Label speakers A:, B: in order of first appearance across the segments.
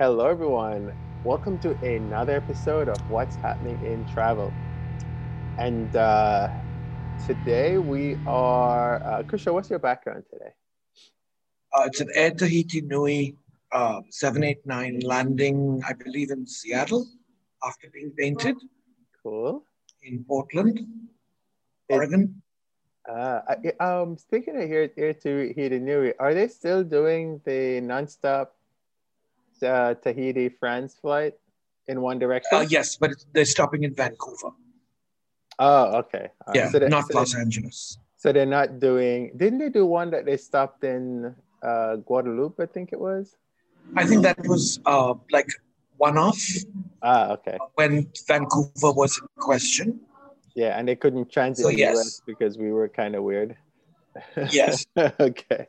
A: Hello, everyone. Welcome to another episode of What's Happening in Travel. And uh, today we are, uh, Kusha, what's your background today?
B: Uh, it's an Air Tahiti Nui uh, 789 landing, I believe, in Seattle after being painted.
A: Cool.
B: In Portland, Oregon.
A: Uh, um, speaking of here, Air Tahiti Nui, are they still doing the nonstop uh, Tahiti France flight in one direction?
B: Uh, yes, but they're stopping in Vancouver.
A: Oh, okay.
B: Uh, yeah, so not so Los Angeles.
A: So they're not doing. Didn't they do one that they stopped in uh, Guadeloupe? I think it was.
B: I think that was uh, like one off.
A: Ah, okay.
B: When Vancouver was in question.
A: Yeah, and they couldn't transit so, yes. US because we were kind of weird.
B: Yes.
A: okay.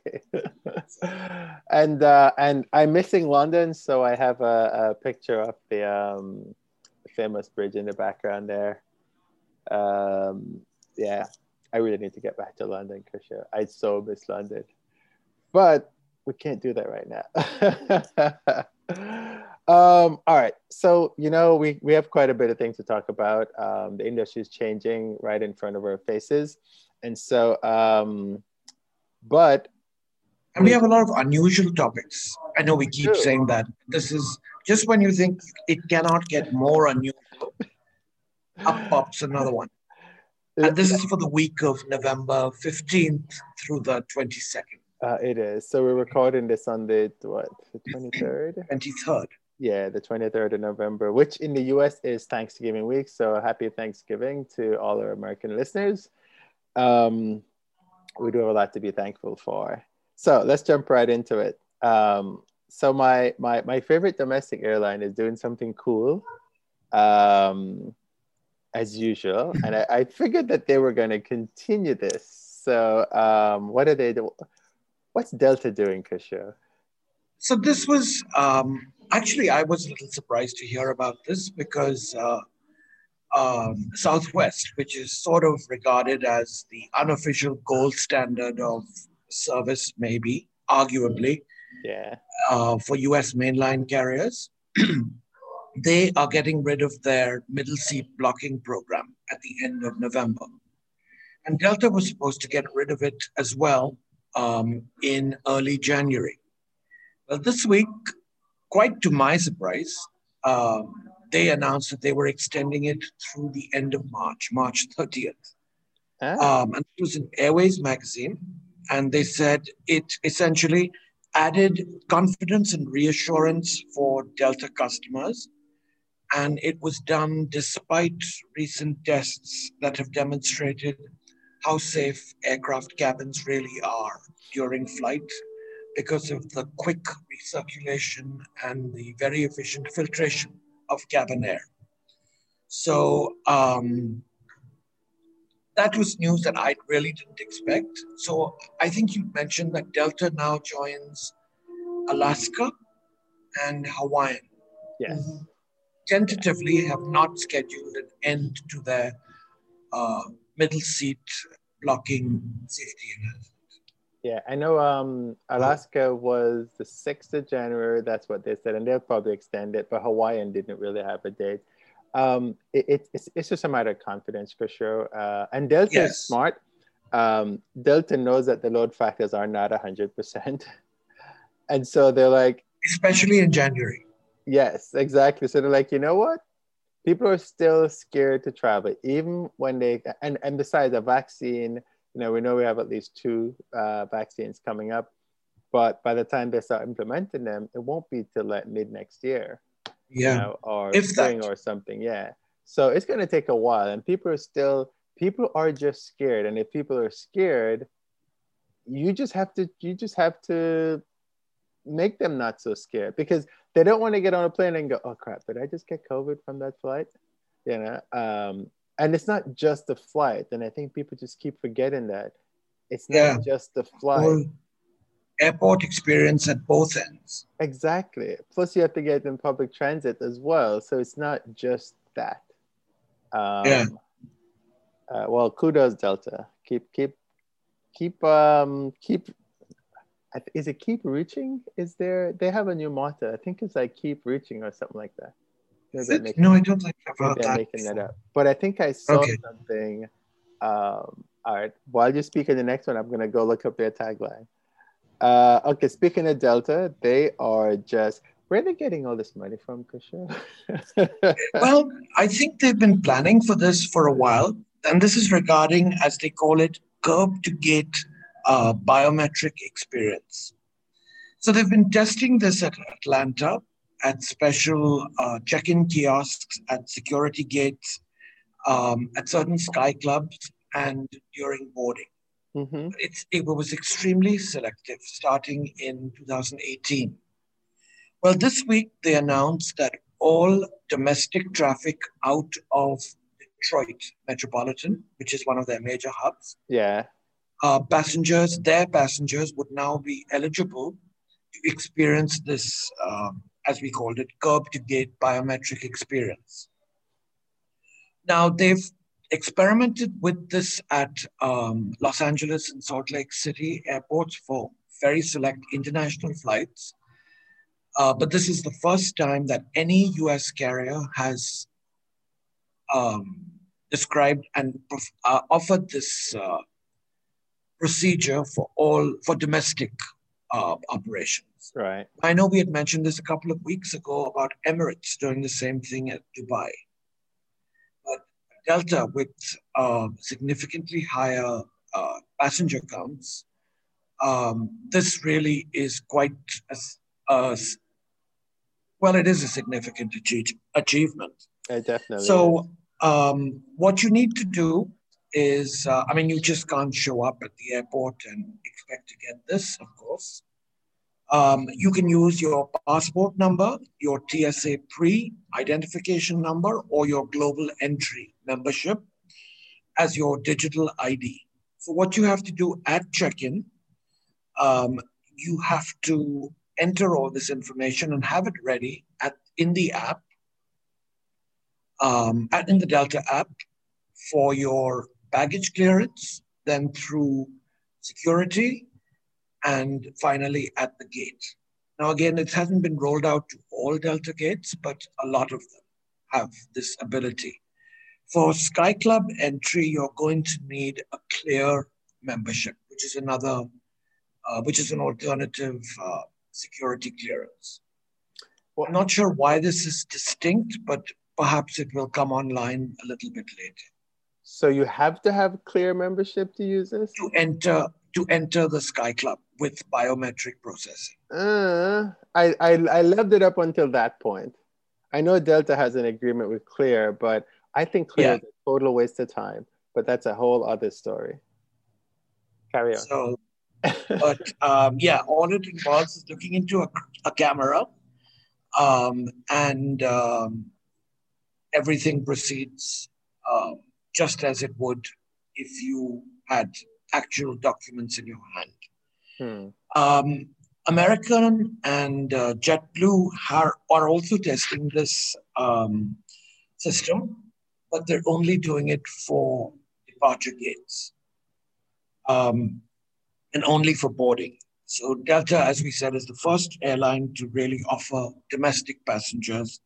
A: and uh, and I'm missing London, so I have a, a picture of the um, famous bridge in the background there. Um, yeah, I really need to get back to London, Krisha. I so miss London, but we can't do that right now. um, all right, so you know we we have quite a bit of things to talk about. Um, the industry is changing right in front of our faces and so um but
B: and we have a lot of unusual topics. I know we keep true. saying that. This is just when you think it cannot get more unusual up pops another one. And this is for the week of november 15th through the 22nd
A: uh, it is. So we're recording this on the what the 23rd
B: 23rd
A: yeah, the 23rd of November, which in the US is Thanksgiving week. So happy Thanksgiving to all our American listeners um, we do have a lot to be thankful for. So let's jump right into it. Um, so my, my, my favorite domestic airline is doing something cool um, as usual. And I, I figured that they were going to continue this. So um, what are they do? What's Delta doing, Kusha?
B: So this was um, actually I was a little surprised to hear about this because uh, um, Southwest, which is sort of regarded as the unofficial gold standard of service, maybe, arguably,
A: yeah.
B: uh, for US mainline carriers. they are getting rid of their middle seat blocking program at the end of November. And Delta was supposed to get rid of it as well um, in early January. Well, this week, quite to my surprise, um, they announced that they were extending it through the end of March, March 30th. Ah. Um, and it was in Airways magazine. And they said it essentially added confidence and reassurance for Delta customers. And it was done despite recent tests that have demonstrated how safe aircraft cabins really are during flight because of the quick recirculation and the very efficient filtration of cabin air. So um, that was news that I really didn't expect. So I think you mentioned that Delta now joins Alaska and Hawaiian.
A: Yes. Mm-hmm.
B: Tentatively have not scheduled an end to their uh, middle seat blocking safety announcement.
A: Yeah, I know um, Alaska was the 6th of January. That's what they said. And they'll probably extend it, but Hawaiian didn't really have a date. Um, it, it, it's, it's just a matter of confidence for sure. Uh, and Delta yes. is smart. Um, Delta knows that the load factors are not 100%. and so they're like,
B: especially in January.
A: Yes, exactly. So they're like, you know what? People are still scared to travel, even when they, and, and besides, a vaccine you know, we know we have at least two uh, vaccines coming up, but by the time they start implementing them, it won't be till like mid next year.
B: Yeah.
A: You know, or if spring that. or something. Yeah. So it's going to take a while, and people are still people are just scared, and if people are scared, you just have to you just have to make them not so scared because they don't want to get on a plane and go, oh crap, did I just get COVID from that flight? You know, um, and it's not just the flight and i think people just keep forgetting that it's not yeah. just the flight
B: airport experience at both ends
A: exactly plus you have to get in public transit as well so it's not just that um,
B: yeah
A: uh, well kudos delta keep keep keep um keep is it keep reaching? Is there? They have a new motto. I think it's like keep reaching or something like that.
B: Making, no, I don't think I've heard
A: that. making that up. But I think I saw okay. something. Um, all right. While you speak in the next one, I'm gonna go look up their tagline. Uh, okay, speaking of Delta, they are just where are they getting all this money from, Kishore?
B: well, I think they've been planning for this for a while, and this is regarding, as they call it, curb to gate uh, biometric experience. So they've been testing this at Atlanta at special uh, check-in kiosks at security gates, um, at certain sky clubs, and during boarding. Mm-hmm. it was extremely selective starting in 2018. Well, this week they announced that all domestic traffic out of Detroit metropolitan, which is one of their major hubs,
A: yeah,
B: uh, passengers, their passengers would now be eligible to experience this, um, as we called it, curb to gate biometric experience. Now they've experimented with this at um, Los Angeles and Salt Lake City airports for very select international flights. Uh, but this is the first time that any US carrier has um, described and uh, offered this uh, procedure for all for domestic uh,
A: Right.
B: I know we had mentioned this a couple of weeks ago about Emirates doing the same thing at Dubai. But Delta with uh, significantly higher uh, passenger counts, um, this really is quite a, a, well, it is a significant achieve, achievement.
A: Yeah, definitely.
B: So, um, what you need to do is, uh, I mean, you just can't show up at the airport and expect to get this, of course. Um, you can use your passport number, your TSA pre identification number, or your global entry membership as your digital ID. So, what you have to do at check in, um, you have to enter all this information and have it ready at, in the app, um, at, in the Delta app for your baggage clearance, then through security, and finally at the gate. Now, again, it hasn't been rolled out to all Delta gates, but a lot of them have this ability. For Sky Club entry, you're going to need a clear membership, which is another, uh, which is an alternative uh, security clearance. Well, I'm not sure why this is distinct, but perhaps it will come online a little bit later.
A: So you have to have clear membership to use this?
B: To enter to enter the Sky Club with biometric processing.
A: Uh, I, I, I loved it up until that point. I know Delta has an agreement with Clear, but I think Clear yeah. is a total waste of time. But that's a whole other story. Carry on.
B: So, but um, yeah, all it involves is looking into a, a camera, um, and um, everything proceeds um, just as it would if you had actual documents in your hand. Hmm. Um, American and uh, JetBlue are, are also testing this um, system, but they're only doing it for departure gates um, and only for boarding. So Delta, as we said, is the first airline to really offer domestic passengers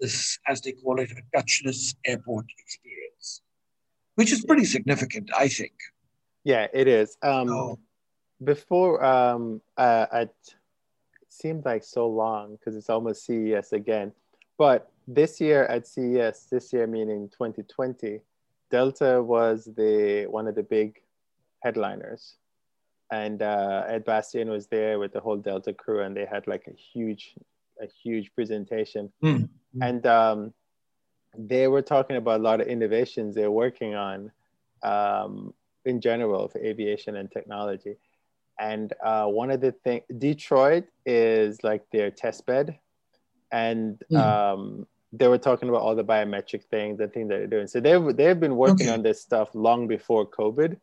B: this, as they call it, a touchless airport experience, which is pretty significant, I think.
A: Yeah, it is. Um, oh. Before, um, uh, it seemed like so long because it's almost CES again. But this year at CES, this year meaning 2020, Delta was the one of the big headliners, and uh, Ed Bastian was there with the whole Delta crew, and they had like a huge, a huge presentation, mm. and um, they were talking about a lot of innovations they're working on. Um, in general for aviation and technology. And uh, one of the things, Detroit is like their test bed. And mm. um, they were talking about all the biometric things the things that they're doing. So they've, they've been working okay. on this stuff long before COVID.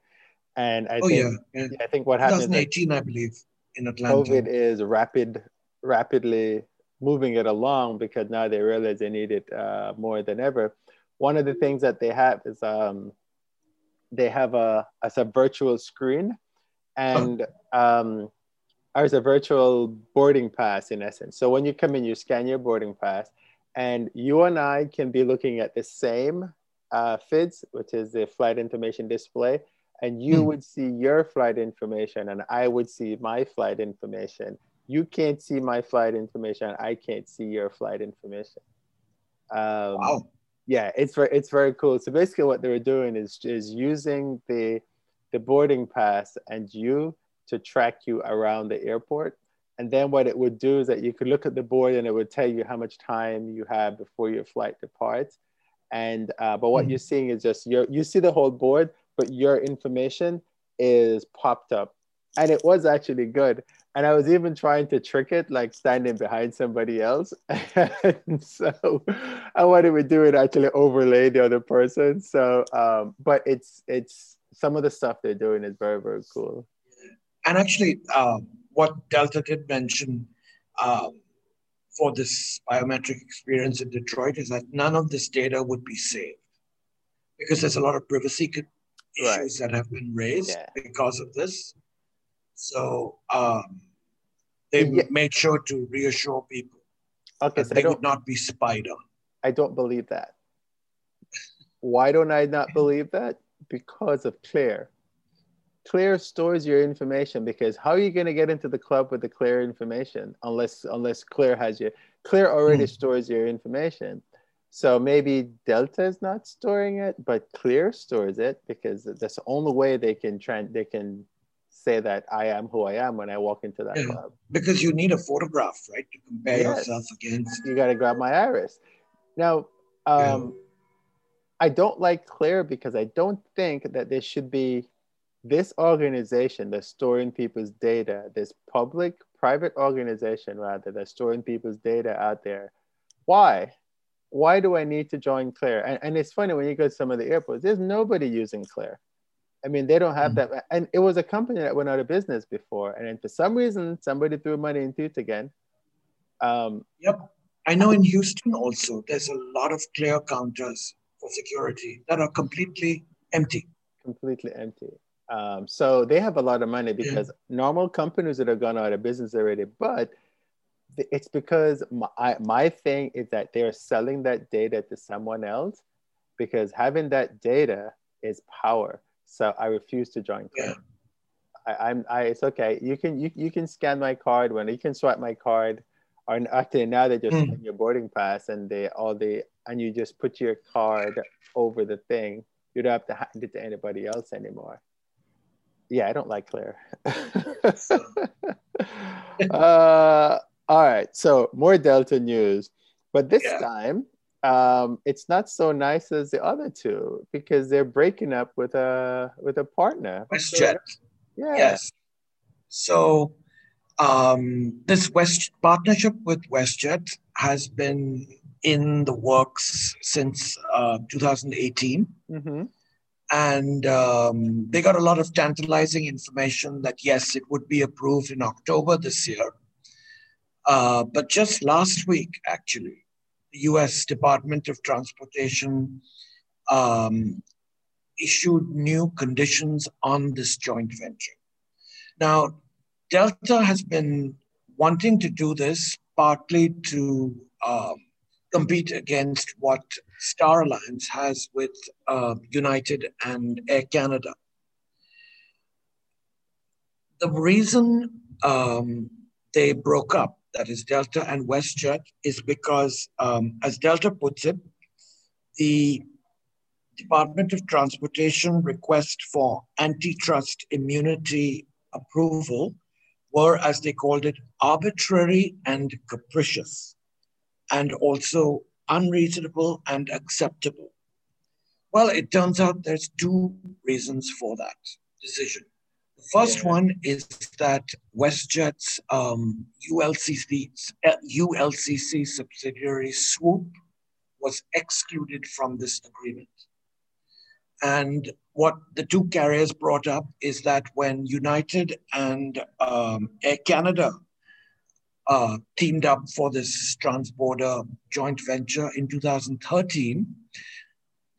A: And I oh, think, yeah. yeah. I think what happened
B: 2018, I believe, in Atlanta.
A: COVID is rapid, rapidly moving it along because now they realize they need it uh, more than ever. One of the things that they have is um, they have a as a virtual screen, and um, as a virtual boarding pass in essence. So when you come in, you scan your boarding pass, and you and I can be looking at the same uh, FIDS, which is the flight information display, and you mm. would see your flight information, and I would see my flight information. You can't see my flight information. I can't see your flight information. Um, wow. Yeah, it's very it's very cool. So basically, what they were doing is is using the the boarding pass and you to track you around the airport. And then what it would do is that you could look at the board and it would tell you how much time you have before your flight departs. And uh, but what mm-hmm. you're seeing is just your you see the whole board, but your information is popped up. And it was actually good. And I was even trying to trick it, like standing behind somebody else. and so I wanted to do it actually overlay the other person. So um, but it's it's some of the stuff they're doing is very, very cool.
B: And actually, uh, what Delta did mention um, for this biometric experience in Detroit is that none of this data would be saved because there's a lot of privacy issues right. that have been raised yeah. because of this. So um, they yeah. made sure to reassure people okay, that so they would not be spied on.
A: I don't believe that. Why don't I not believe that? Because of CLEAR. CLEAR stores your information because how are you going to get into the club with the CLEAR information unless unless CLEAR has you? CLEAR already mm. stores your information. So maybe Delta is not storing it, but CLEAR stores it because that's the only way they can try they can say that I am who I am when I walk into that yeah, club.
B: Because you need a photograph, right, to compare yes. yourself against.
A: You got to grab my iris. Now, um. I don't like CLEAR because I don't think that there should be this organization that's storing people's data, this public private organization rather that's storing people's data out there. Why? Why do I need to join CLEAR? And, and it's funny when you go to some of the airports, there's nobody using CLEAR. I mean, they don't have mm-hmm. that. And it was a company that went out of business before. And then for some reason, somebody threw money into it again. Um,
B: yep. I know in Houston also, there's a lot of CLEAR counters for security that are completely empty.
A: Completely empty. Um, so they have a lot of money because yeah. normal companies that have gone out of business already, but it's because my, I, my thing is that they're selling that data to someone else because having that data is power. So I refuse to join. Yeah. I, am I, it's okay. You can you, you can scan my card when you can swipe my card, or actually now they just mm. your boarding pass and they all the and you just put your card over the thing. You don't have to hand it to anybody else anymore yeah, I don't like CLEAR. uh, all right, so more Delta news, but this yeah. time um, it's not so nice as the other two because they're breaking up with a with a partner.
B: WestJet. Yeah. Yes. So um, this West partnership with WestJet has been in the works since uh, 2018. Mm-hmm. And um, they got a lot of tantalizing information that, yes, it would be approved in October this year. Uh, but just last week, actually, the US Department of Transportation um, issued new conditions on this joint venture. Now, Delta has been wanting to do this partly to um, compete against what Star Alliance has with uh, United and Air Canada. The reason um, they broke up, that is Delta and WestJet, is because, um, as Delta puts it, the Department of Transportation request for antitrust immunity approval were, as they called it, arbitrary and capricious and also unreasonable and acceptable? Well, it turns out there's two reasons for that decision. The first yeah. one is that WestJet's um, ULCC, ULCC subsidiary Swoop was excluded from this agreement. And what the two carriers brought up is that when United and um, Air Canada uh, teamed up for this transborder joint venture in 2013.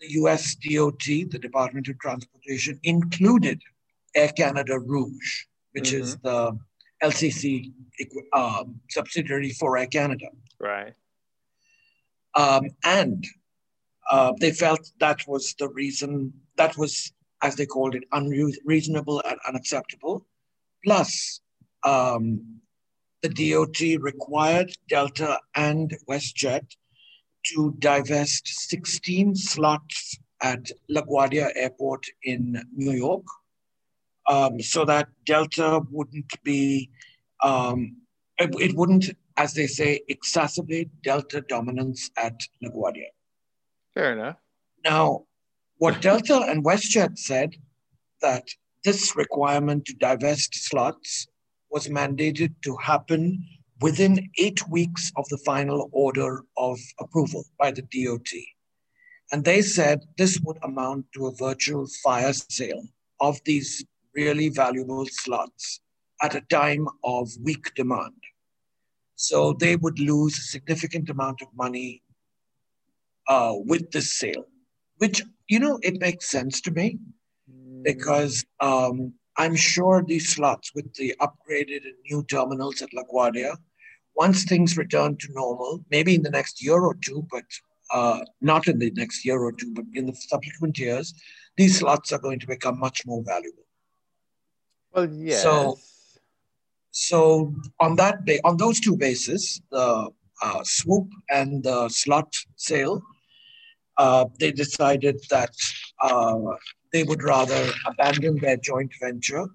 B: The US DOT, the Department of Transportation, included Air Canada Rouge, which mm-hmm. is the LCC um, subsidiary for Air Canada.
A: Right.
B: Um, and uh, they felt that was the reason, that was, as they called it, unreasonable and unacceptable. Plus, um, the DOT required Delta and WestJet to divest 16 slots at LaGuardia Airport in New York um, so that Delta wouldn't be, um, it, it, wouldn't, as they say, exacerbate Delta dominance at LaGuardia.
A: Fair enough.
B: Now, what Delta and WestJet said that this requirement to divest slots was mandated to happen within eight weeks of the final order of approval by the DOT. And they said this would amount to a virtual fire sale of these really valuable slots at a time of weak demand. So they would lose a significant amount of money uh, with the sale, which, you know, it makes sense to me because um, I'm sure these slots with the upgraded and new terminals at LaGuardia, once things return to normal, maybe in the next year or two, but uh, not in the next year or two, but in the subsequent years, these slots are going to become much more valuable.
A: Well, yeah.
B: So, so on that ba- on those two bases, the uh, swoop and the slot sale, uh, they decided that uh, they would rather abandon their joint venture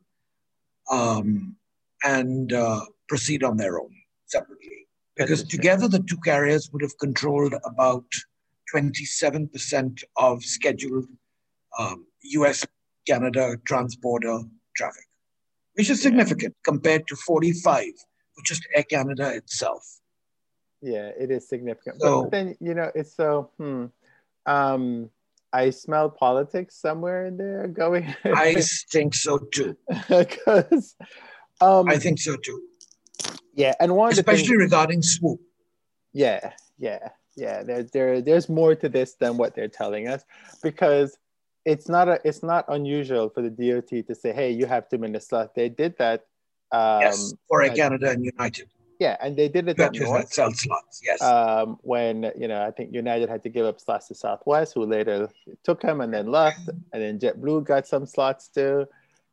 B: um, and uh, proceed on their own separately. Because together, the two carriers would have controlled about 27% of scheduled um, US Canada transborder traffic, which is significant yeah. compared to 45 for just Air Canada itself.
A: Yeah, it is significant. So, but then, you know, it's so, hmm. Um, I smell politics somewhere in there going.
B: I think so too.
A: Because um,
B: I think so too.
A: Yeah, and one
B: especially
A: things,
B: regarding swoop.
A: Yeah, yeah, yeah. There, there, there's more to this than what they're telling us because it's not a, it's not unusual for the DOT to say, "Hey, you have two minutes left." They did that.
B: Um, yes, for Canada and United.
A: Yeah, and they did it at
B: North. Sell slots, yes.
A: Um, when you know, I think United had to give up slots to Southwest, who later took them and then left, and then JetBlue got some slots too.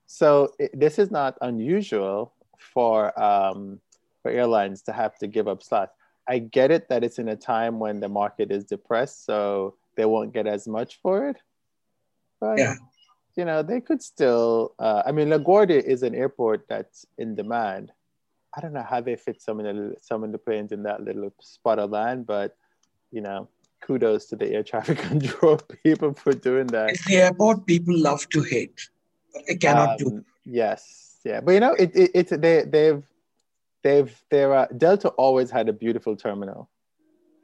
A: So it, this is not unusual for um, for airlines to have to give up slots. I get it that it's in a time when the market is depressed, so they won't get as much for it. But yeah. you know, they could still. Uh, I mean, LaGuardia is an airport that's in demand I don't know how they fit some of the some of the planes in that little spot of land, but you know, kudos to the air traffic control people for doing that.
B: It's the airport people love to hate, but they cannot um, do.
A: Yes, yeah, but you know, it, it it's they they've they've they're uh, Delta always had a beautiful terminal,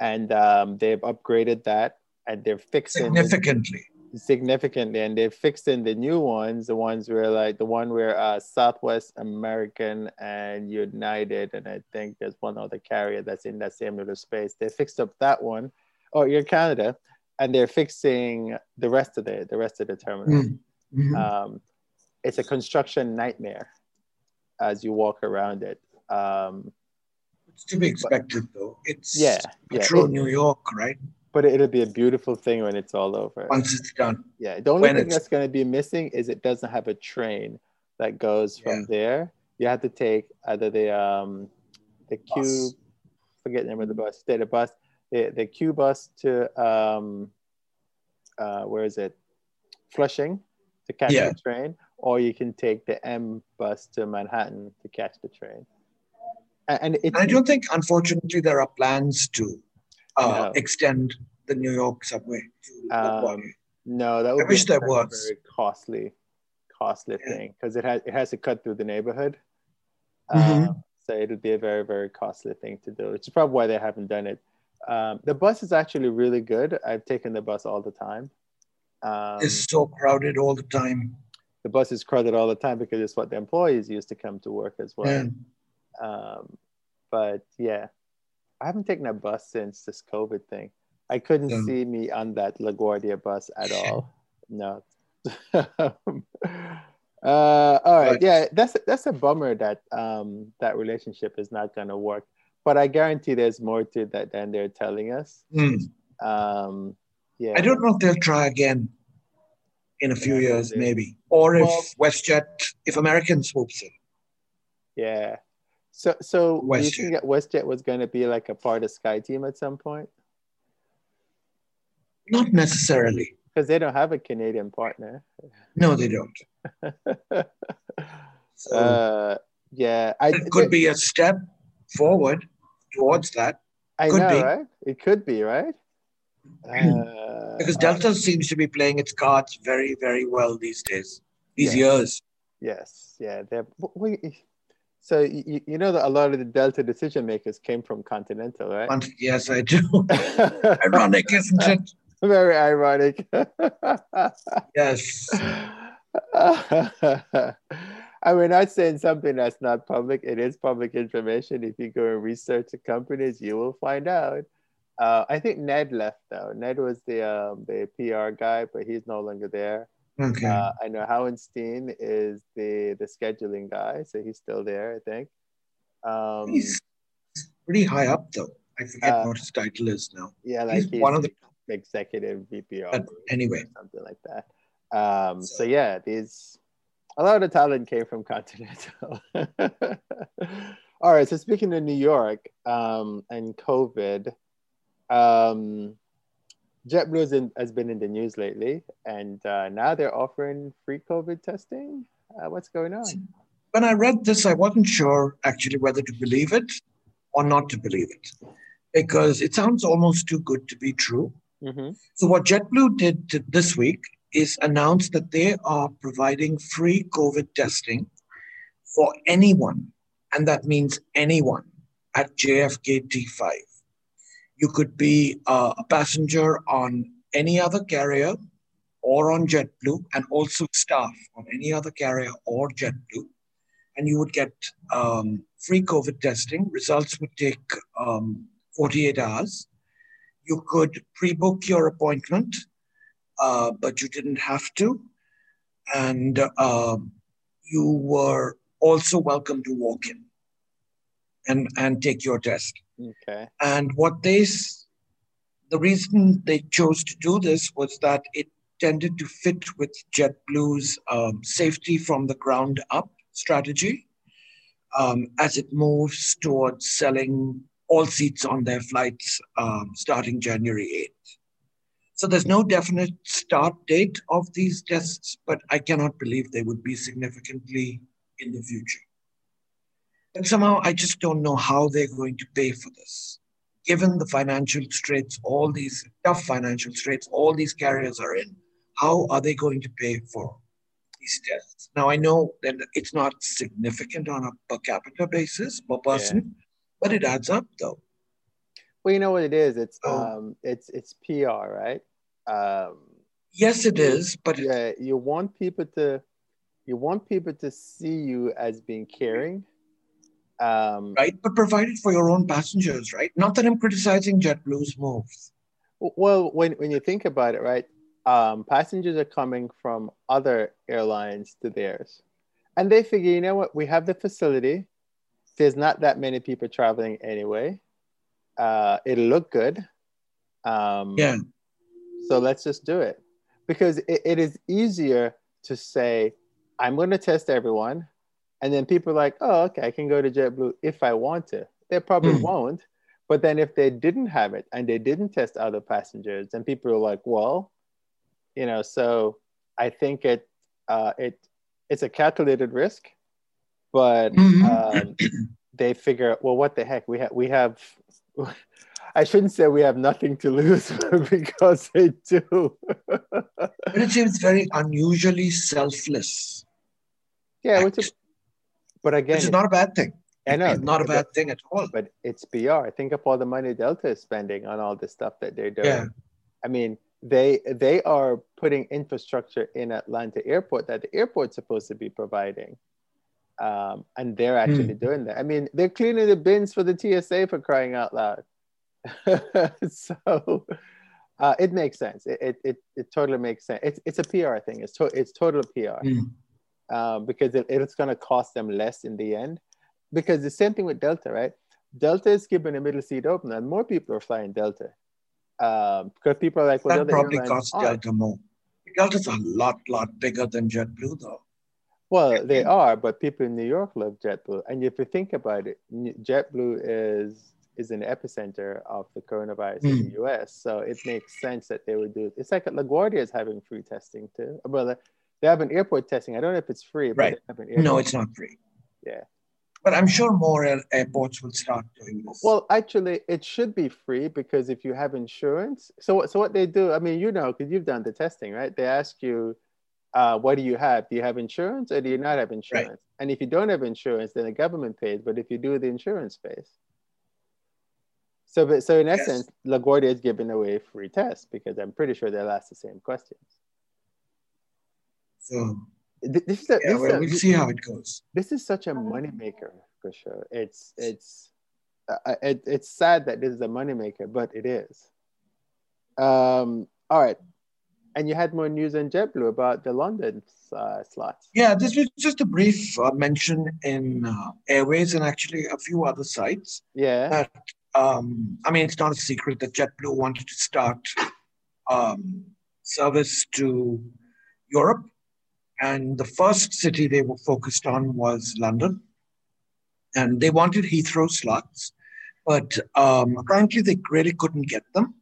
A: and um, they've upgraded that and they're fixing
B: significantly
A: significantly and they fixed in the new ones the ones where like the one where uh, southwest american and united and i think there's one other carrier that's in that same little space. They fixed up that one. Oh Air Canada and they're fixing the rest of the the rest of the terminal. Mm-hmm. um, it's a construction nightmare as you walk around it. Um,
B: it's to be expected but, though. It's
A: yeah
B: metro
A: yeah.
B: new york right
A: but it'll be a beautiful thing when it's all over.
B: Once it's done.
A: Yeah. The only when thing that's going to be missing is it doesn't have a train that goes from yeah. there. You have to take either the um the Q, bus. forget the name of the bus, the bus, the the Q bus to um uh where is it, Flushing, to catch yeah. the train, or you can take the M bus to Manhattan to catch the train. And, and
B: I don't think, unfortunately, there are plans to uh, no. extend the New York subway to um,
A: No, that would
B: I wish
A: there
B: was
A: very costly, costly yeah. thing because it has it has to cut through the neighborhood. Mm-hmm. Uh, so it would be a very very costly thing to do. Which is probably why they haven't done it. Um, the bus is actually really good. I've taken the bus all the time.
B: Um, it's so crowded all the time.
A: The bus is crowded all the time because it's what the employees used to come to work as well. Yeah. Um, but yeah, I haven't taken a bus since this COVID thing. I couldn't mm. see me on that LaGuardia bus at all. No. Uh, all right, yeah, that's that's a bummer that um that relationship is not gonna work. But I guarantee there's more to that than they're telling us.
B: Hmm.
A: Um, yeah,
B: I don't know if they'll try again in a few
A: Yeah,
B: years,
A: maybe.
B: maybe. Or if WestJet, if American swoops in.
A: Yeah. So so do you think that WestJet was gonna be like a part of SkyTeam at some point?
B: Not necessarily.
A: Because they don't have a Canadian partner.
B: No, they don't. So
A: uh, yeah, I
B: it could be a step forward towards that
A: I
B: could
A: know,
B: be.
A: right? It could be, right? Uh,
B: because
A: uh,
B: Delta seems to be playing its cards very, very well these days, these
A: Yeah.
B: years.
A: Yes, yeah. They're, so you, you know that a lot of the Delta decision makers came from Continental, right?
B: Yes, I do. Ironic, isn't it?
A: Very ironic.
B: Yes.
A: I mean, not saying something that's not public. It is public information. If you go and research the companies, you will find out. Uh, I think Ned left though. Ned was the um, the PR guy, but he's no longer there.
B: Okay.
A: Uh, I know Hauenstein is the the scheduling guy, so he's still there. I think. Um,
B: he's pretty high up, though. I forget
A: uh,
B: what his title is now.
A: yeah, like
B: he's
A: he's,
B: one of the.
A: executive VP
B: But anyway,
A: something like that. Um, so,
B: So-
A: yeah, these a lot of the talent came from Continental. All right. So speaking of New York um, and COVID, um, JetBlue has, in, has been in the news lately, and uh, now they're offering free COVID testing. Uh, what's going on?
B: when I read this, I wasn't sure actually whether to believe it or not to believe it because it sounds almost too good to be true.
A: hmm
B: So, what JetBlue did this week is announce that they are providing free COVID testing for anyone, and that means anyone at JFK T5. You could be uh, a passenger on any other carrier or on JetBlue, and also staff on any other carrier or JetBlue. And you would get um, free COVID testing. Results would take um, 48 hours. You could pre book your appointment, uh, but you didn't have to. And um you were also welcome to walk in and, and take your test.
A: Okay.
B: And what they, the reason they chose to do this was that it tended to fit with JetBlue's um, safety from the ground up strategy um, as it moves towards selling all seats on their flights um, starting January 8th. So there's no definite start date of these tests, but I cannot believe they would be significantly in the future. And somehow I just don't know how they're going to pay for this. Given the financial straits, all these tough financial straits, all these carriers are in, how are they going to pay for these tests? Now, I know that it's not significant on a per capita basis per person, but it adds up though.
A: Well, you know what it is. It's
B: Oh.
A: um, it's it's PR, right? Um,
B: Yes, it is, but
A: yeah, you want people to, you want people to see you as being caring. Um,
B: right? But provided for your own passengers, right? Not that I'm criticizing JetBlue's moves.
A: Well, when when you think about it, right? Um, passengers are coming from other airlines to theirs, and they figure, you know what? We have the facility. There's not that many people traveling anyway. Uh, it'll look good. Um,
B: Yeah.
A: So let's just do it because it, it is easier to say, I'm going to test everyone. And then people are like, oh, okay, I can go to JetBlue if I want to. They probably
B: Mm.
A: won't. But then if they didn't have it and they didn't test other passengers, then people are like, well, you know, so I think it, uh, it, it's a calculated risk, but
B: Mhm.
A: um, they figure, well, what the heck? We have, we have, I shouldn't say we have nothing to lose because they do.
B: But it seems very unusually selfless.
A: yeah, which is, but again,
B: is not a bad thing.
A: I know,
B: It's not a bad thing at all.
A: but it's PR. Think of all the money Delta is spending on all the stuff that they're doing.
B: Yeah.
A: I mean, they they are putting infrastructure in Atlanta Airport that the airport's supposed to be providing, um, and they're actually doing that. I mean, they're cleaning the bins for the TSA for crying out loud. so uh, it makes sense. It, it it it totally makes sense. It's it's a PR thing. It's to, it's total PR.
B: Mm.
A: Um, because it, it's going to cost them less in the end. Because the same thing with Delta, right? Delta is keeping the middle seat open, and more people are flying Delta um, because people are like,
B: well, that probably costs Delta more. Delta's a lot, lot bigger than JetBlue, though.
A: Well, they are, but people in New York love JetBlue, and if you think about it, JetBlue is is an epicenter of the coronavirus mm. in the hmm. US. So it makes sense that they would do it. It's like LaGuardia is having free testing too. Well, they have an airport testing. I don't know if it's free.
B: Right. no, it's not free.
A: Yeah.
B: But I'm sure more airports will start doing this.
A: Well, actually, it should be free because if you have insurance, so so what they do, I mean, you know, because you've done the testing, right? They ask you, uh, what do you have? Do you have insurance or do you not have insurance? Right. And if you don't have insurance, then the government pays. But if you do, the insurance pays. So, but, so in yes. essence, LaGuardia is giving away free tests because I'm pretty sure they'll ask the same questions.
B: So this is a, yeah, well, we'll see how it goes.
A: This is such a moneymaker for sure. It's it's uh, it, it's sad that this is a moneymaker, but it is. Um, all right, and you had more news on JetBlue about the London uh, slots.
B: Yeah, this was just a brief uh, mention in uh, Airways and actually a few other sites.
A: Yeah.
B: That um, I mean, it's not a secret that JetBlue wanted to start um, service to Europe. And the first city they were focused on was London. And they wanted Heathrow slots, but um, apparently they really couldn't get them.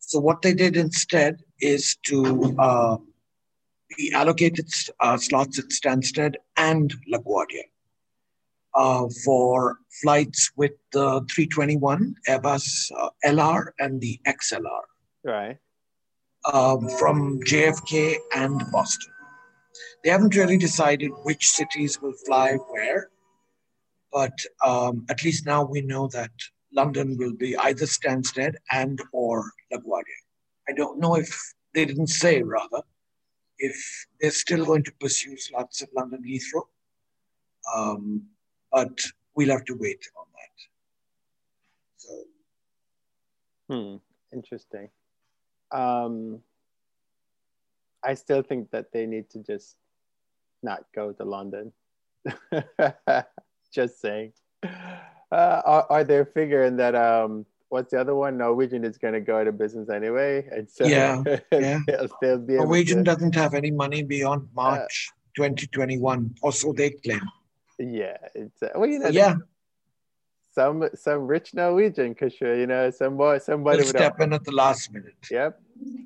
B: So what they did instead is to uh, be allocated uh, slots at Stansted and LaGuardia uh, for flights with the 321 Airbus uh, LR and the XLR.
A: Right.
B: Um, from JFK and Boston. They haven't really decided which cities will fly where, but um, at least now we know that London will be either Stansted and or LaGuardia. I don't know if they didn't say rather if they're still going to pursue slots at London Heathrow. Um, but we'll have to wait on that. So.
A: Hmm. Interesting. Um, I still think that they need to just not go to London. just saying. Uh, are, are they figuring that um, what's the other one? Norwegian is going to go out of business anyway, and so
B: yeah, yeah. Norwegian to... doesn't have any money beyond March uh, 2021, or so they claim.
A: Yeah, it's uh, well, you know,
B: yeah.
A: Some some rich Norwegian, cause you know, some boy, somebody
B: will step in at the last minute.
A: Yep,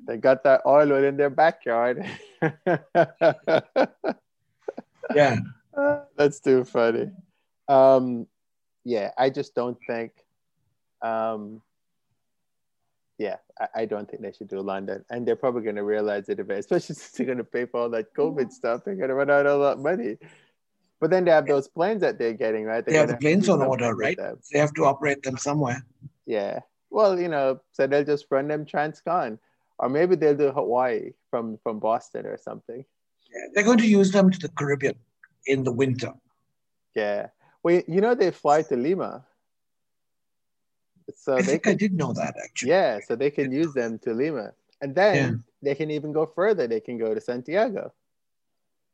A: they got that oil in their backyard.
B: yeah,
A: that's too funny. Um, yeah, I just don't think. Um, yeah, I, I, don't think they should do London, and they're probably going to realize it eventually, especially since they're going to pay for all that COVID stuff. They're going to run out of a lot of money. But then they have those planes that they're getting, right?
B: They, they have the planes on order, right? They have to operate them somewhere.
A: Yeah. Well, you know, so they'll just run them transcon, or maybe they'll do Hawaii from from Boston or something.
B: They're going to use them to the Caribbean in the winter.
A: Yeah. Well, you know they fly to Lima.
B: So I think can, I did know that actually.
A: Yeah, so they can use them to Lima, and then yeah. they can even go further. They can go to Santiago.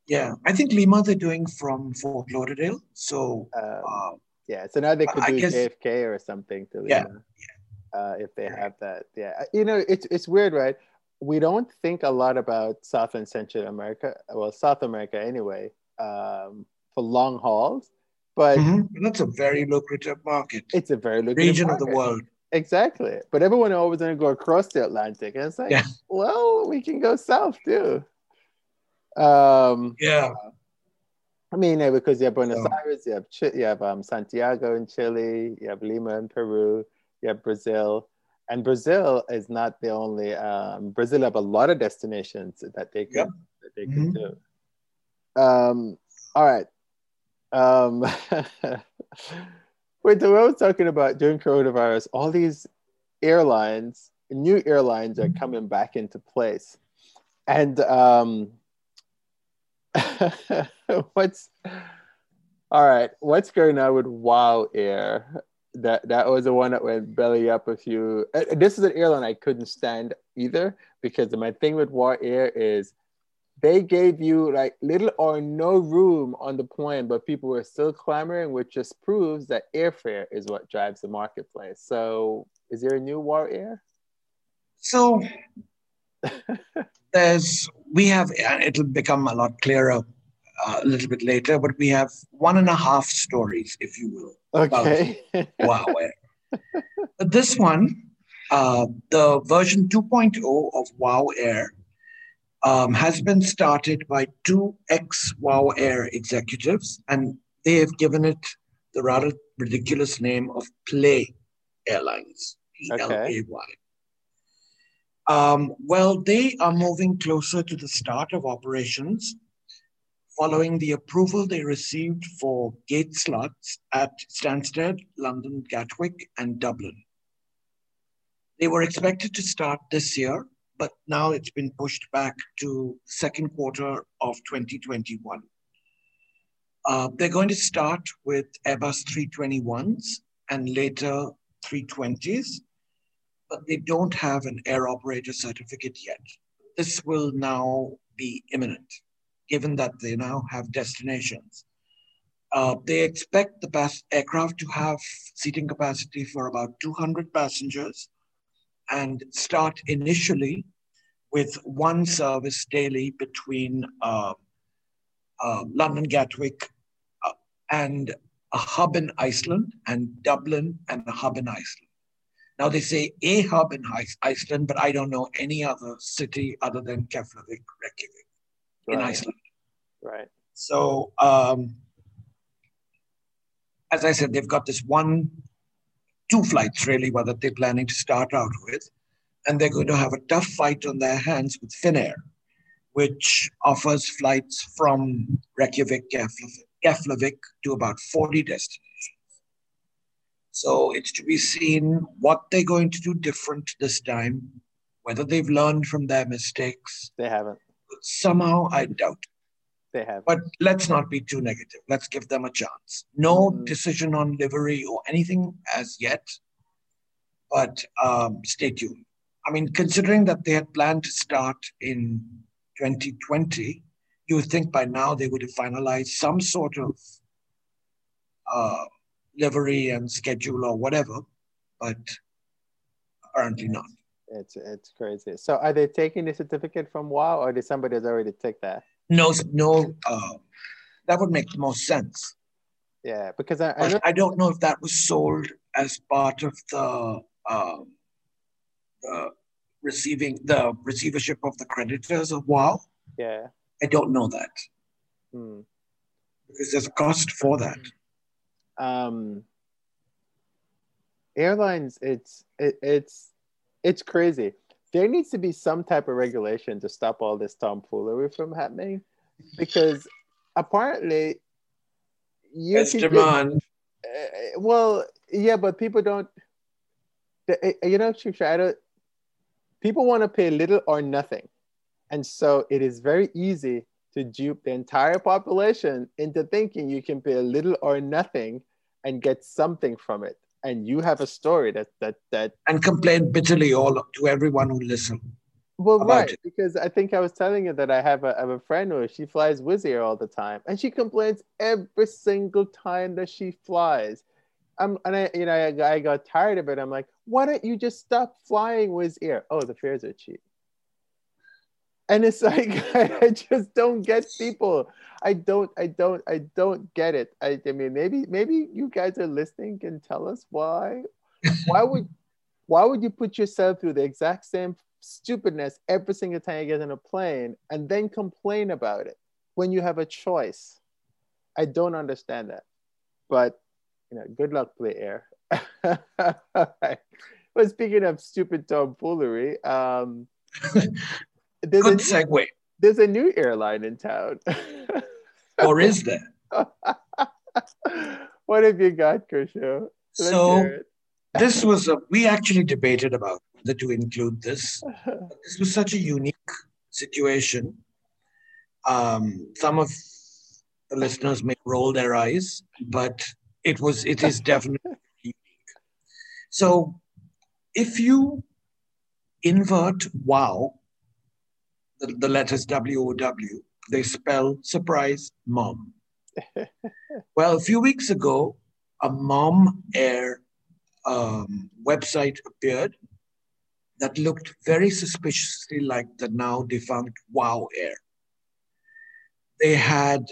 B: Yeah, I think Lima they're doing from Fort Lauderdale. So
A: um, uh, yeah, so now they could do guess, JFK or something to Lima.
B: Yeah, yeah.
A: Uh, if they have that. Yeah, uh, you know, it's it's weird, right? We don't think a lot about South and Central America. Well, South America anyway, um, for long hauls, but
B: mm-hmm. that's a very lucrative market.
A: It's a very lucrative
B: region
A: market.
B: of the world.
A: Exactly, but everyone always going to go across the Atlantic, and it's like, yeah. well, we can go south too. Um,
B: yeah.
A: I mean, because you have Buenos. Aires, you have you have um, Santiago in Chile, you have Lima in Peru, you have Brazil, and Brazil is not the only. Um, Brazil have a lot of destinations that they can yep. that they can mm-hmm. do. Um, all right. Um, wait, the way I was talking about during coronavirus, all these airlines, new airlines are mm-hmm. coming back into place, and um, what's all right? What's going on with Wow Air? That that was the one that went belly up a few. Uh, this is an airline I couldn't stand either because my thing with Wow Air is they gave you like little or no room on the plane, but people were still clamoring, which just proves that airfare is what drives the marketplace. So, is there a new Wow Air?
B: So, there's we have it'll become a lot clearer uh, a little bit later, but we have one and a half stories, if you will.
A: Okay.
B: WOW Air. this one, uh, the version 2.0 of WOW Air um, has been started by two ex WOW Air executives, and they have given it the rather ridiculous name of Play Airlines. P L A Y. Um, well, they are moving closer to the start of operations following the approval they received for gate slots at Stansted, London, Gatwick, and Dublin. They were expected to start this year, but now it's been pushed back to second quarter of 2021. Uh, they're going to start with Airbus 321s and later 320s, but they don't have an air operator certificate yet. This will now be imminent, given that they now have destinations. Uh, they expect the aircraft to have seating capacity for about 200 passengers and start initially with one service daily between uh, uh, London Gatwick uh, and a hub in Iceland and Dublin and a hub in Iceland. Now they say a hub in Iceland, but I don't know any other city other than Keflavik, Reykjavik right. in Iceland.
A: Right.
B: So, um, as I said, they've got this one two flights really what that they're planning to start out with. And they're going to have a tough fight on their hands with Finnair, which offers flights from Reykjavik, Keflavik to about 40 destinations. So it's to be seen what they're going to do different this time, whether they've learned from their mistakes.
A: They haven't.
B: Somehow I doubt
A: they have.
B: But let's not be too negative. Let's give them a chance. No mm-hmm. decision on livery or anything as yet, but um, stay tuned. I mean, considering that they had planned to start in 2020, you would think by now they would have finalized some sort of uh, livery and schedule or whatever, but apparently not.
A: It's it's crazy. So, are they taking the certificate from WOW, or did somebody has already take that?
B: no, no, uh, that would make the most sense.
A: Yeah, because I, I,
B: I, don't know if that was sold as part of the, um, the receiving the receivership of the creditors of WOW.
A: Yeah,
B: I don't know that
A: hmm.
B: because there's a cost for that.
A: Um, airlines, it's it, it's it's crazy. There needs to be some type of regulation to stop all this tomfoolery from happening because apparently
B: you can demand.
A: uh, well yeah but people don't eh, you know I don't, people want to pay little or nothing. And so it is very easy to dupe the entire population into thinking you can pay a little or nothing and get something from it and you have a story that that that
B: and complain bitterly all to everyone who listen.
A: Well, right, it. because I think I was telling you that I have a, I have a friend who she flies Wizz Air all the time, and she complains every single time that she flies. I'm, and I, you know, I, I got tired of it. I'm like, why don't you just stop flying Wizz Air? Oh, the fares are cheap and it's like I just don't get people. I don't, I don't, I don't get it. I, I mean, maybe, maybe you guys are listening can tell us why. Why would, why would you put yourself through the exact same stupidness every single time you get on a plane and then complain about it when you have a choice? I don't understand that. But you know, good luck, play air. But speaking of stupid tomfoolery, um,
B: there's Good a new, segue.
A: There's a new airline in town.
B: or is there?
A: what have you got, Krisho?
B: so this was a, we actually debated about whether to include this. This was such a unique situation. Um, some of the listeners may roll their eyes, but it was it is definitely unique. So if you invert wow the, the letters W-O-W, they spell surprise mom. well, a few weeks ago, a mom air um, website appeared that looked very suspiciously like the now defunct Wow Air. They had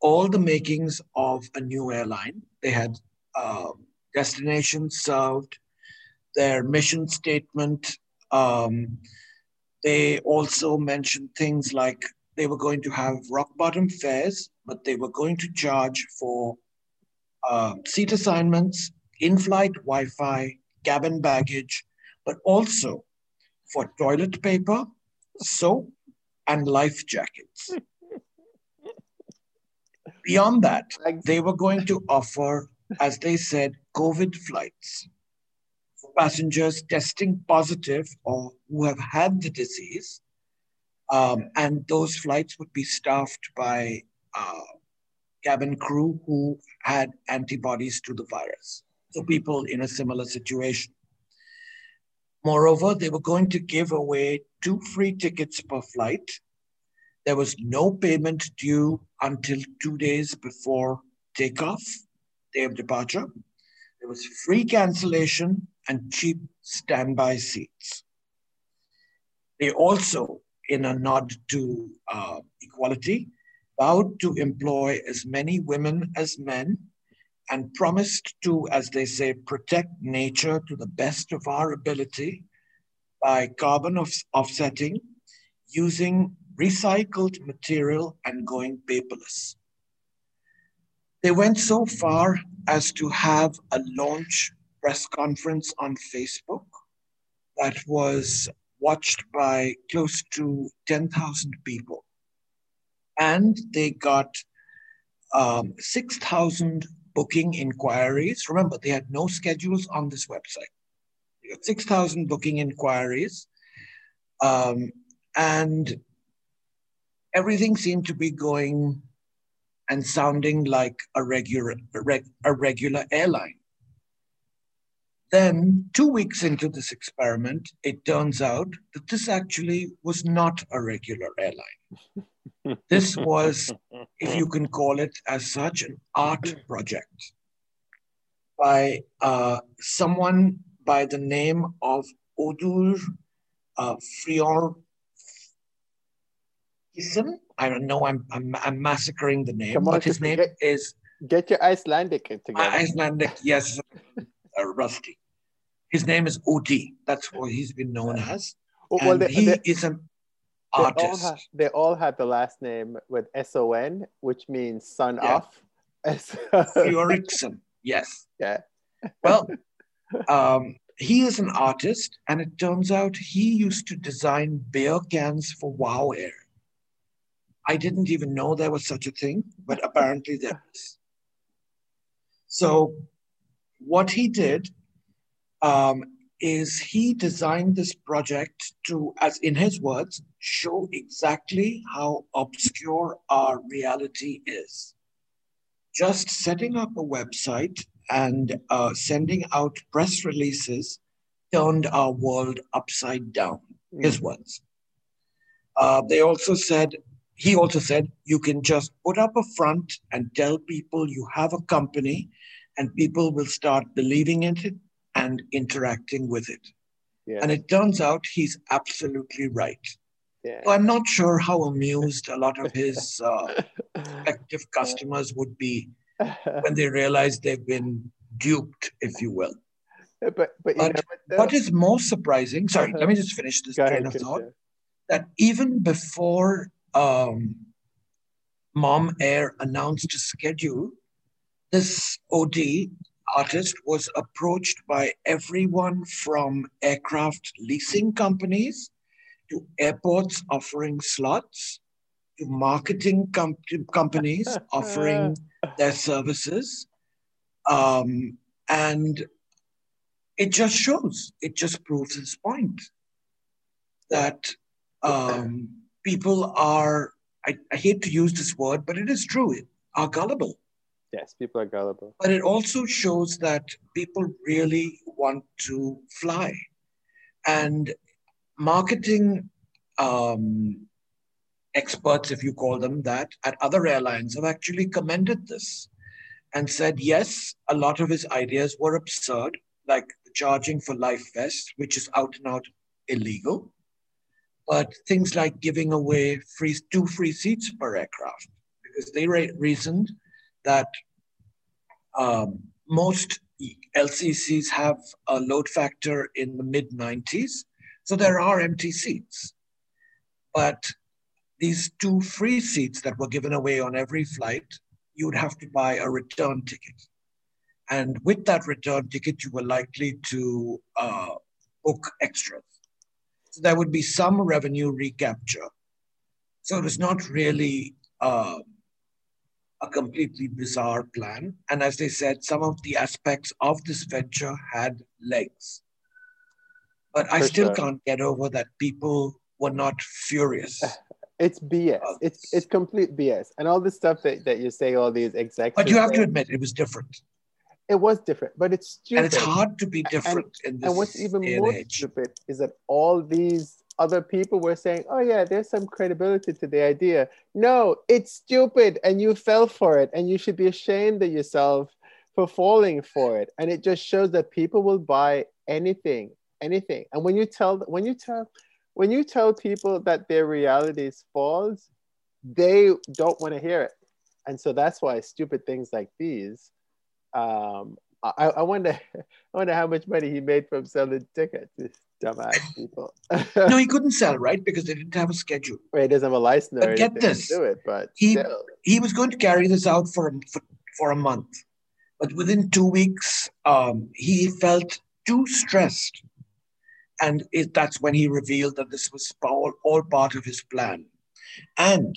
B: all the makings of a new airline. They had uh, destinations served, their mission statement. Um, they also mentioned things like they were going to have rock bottom fares, but they were going to charge for uh, seat assignments, in flight Wi Fi, cabin baggage, but also for toilet paper, soap, and life jackets. Beyond that, they were going to offer, as they said, COVID flights for passengers testing positive or who have had the disease. Um, and those flights would be staffed by uh, cabin crew who had antibodies to the virus. So people in a similar situation. Moreover, they were going to give away two free tickets per flight. There was no payment due until two days before takeoff, day of departure. There was free cancellation and cheap standby seats. They also, in a nod to uh, equality, vowed to employ as many women as men and promised to, as they say, protect nature to the best of our ability by carbon offsetting using recycled material and going paperless. They went so far as to have a launch press conference on Facebook that was watched by close to 10,000 people. And they got um, 6,000 booking inquiries. Remember, they had no schedules on this website. They got 6,000 booking inquiries. Um, and everything seemed to be going and sounding like a regular, a, reg, a regular airline. Then, two weeks into this experiment, it turns out that this actually was not a regular airline. This was, if you can call it as such, an art project by uh, someone by the name of Oddur uh, Frior I don't know. I'm, I'm, I'm massacring the name, but his name
A: get,
B: is.
A: Get your Icelandic together.
B: Icelandic, yes, uh, rusty. His name is Odee. That's what he's been known as. Well, and they, he they, is an
A: they all, have, they all have the last name with S-O-N, which means son yeah. of.
B: Erickson, yes.
A: Yeah.
B: well, um, he is an artist, and it turns out he used to design beer cans for Wow Air. I didn't even know there was such a thing, but apparently there is. So, what he did um, is he designed this project to, as in his words, show exactly how obscure our reality is. Just setting up a website and uh, sending out press releases turned our world upside down, mm. his words. Uh, they also said, he also said, you can just put up a front and tell people you have a company, and people will start believing in it and interacting with it. Yeah. And it turns out he's absolutely right. Yeah. So I'm not sure how amused a lot of his uh, prospective customers would be when they realize they've been duped, if you will.
A: But, but, but
B: what, what is most surprising, sorry, let me just finish this train of thought, that even before um, Mom Air announced a schedule, this OD artist was approached by everyone from aircraft leasing companies to airports offering slots to marketing com- companies offering their services. Um, and it just shows, it just proves his point that um, people are, I, I hate to use this word, but it is true, are gullible.
A: Yes, people are gullible.
B: But it also shows that people really want to fly. And marketing um, experts, if you call them that, at other airlines have actually commended this and said, yes, a lot of his ideas were absurd, like charging for life vests, which is out and out illegal. But things like giving away free two free seats per aircraft, because they reasoned that um, most LCCs have a load factor in the mid 90s, so there are empty seats. But these two free seats that were given away on every flight, you would have to buy a return ticket. And with that return ticket, you were likely to uh, book extras. So there would be some revenue recapture. So it was not really uh, a completely bizarre plan. And as they said, some of the aspects of this venture had legs. But I still sure. can't get over that people were not furious.
A: It's BS. It's it's complete BS. And all the stuff that, that you say, all these executives.
B: But you have to admit, it was different.
A: It was different, but it's stupid.
B: And it's hard to be different
A: and,
B: in this
A: And what's even more stupid is that all these other people were saying, oh, yeah, there's some credibility to the idea. No, it's stupid and you fell for it and you should be ashamed of yourself for falling for it. And it just shows that people will buy anything, anything. And when you tell, when you tell, when you tell people that their reality is false, they don't want to hear it. And so that's why stupid things like these um, I, I wonder, I wonder how much money he made from selling tickets. Dumbass people.
B: no, he couldn't sell, right? Because they didn't have a schedule.
A: Right, he doesn't have a license.
B: But get this,
A: do it, but
B: he still. he was going to carry this out for for, for a month, but within two weeks, um, he felt too stressed, and it, that's when he revealed that this was all, all part of his plan. And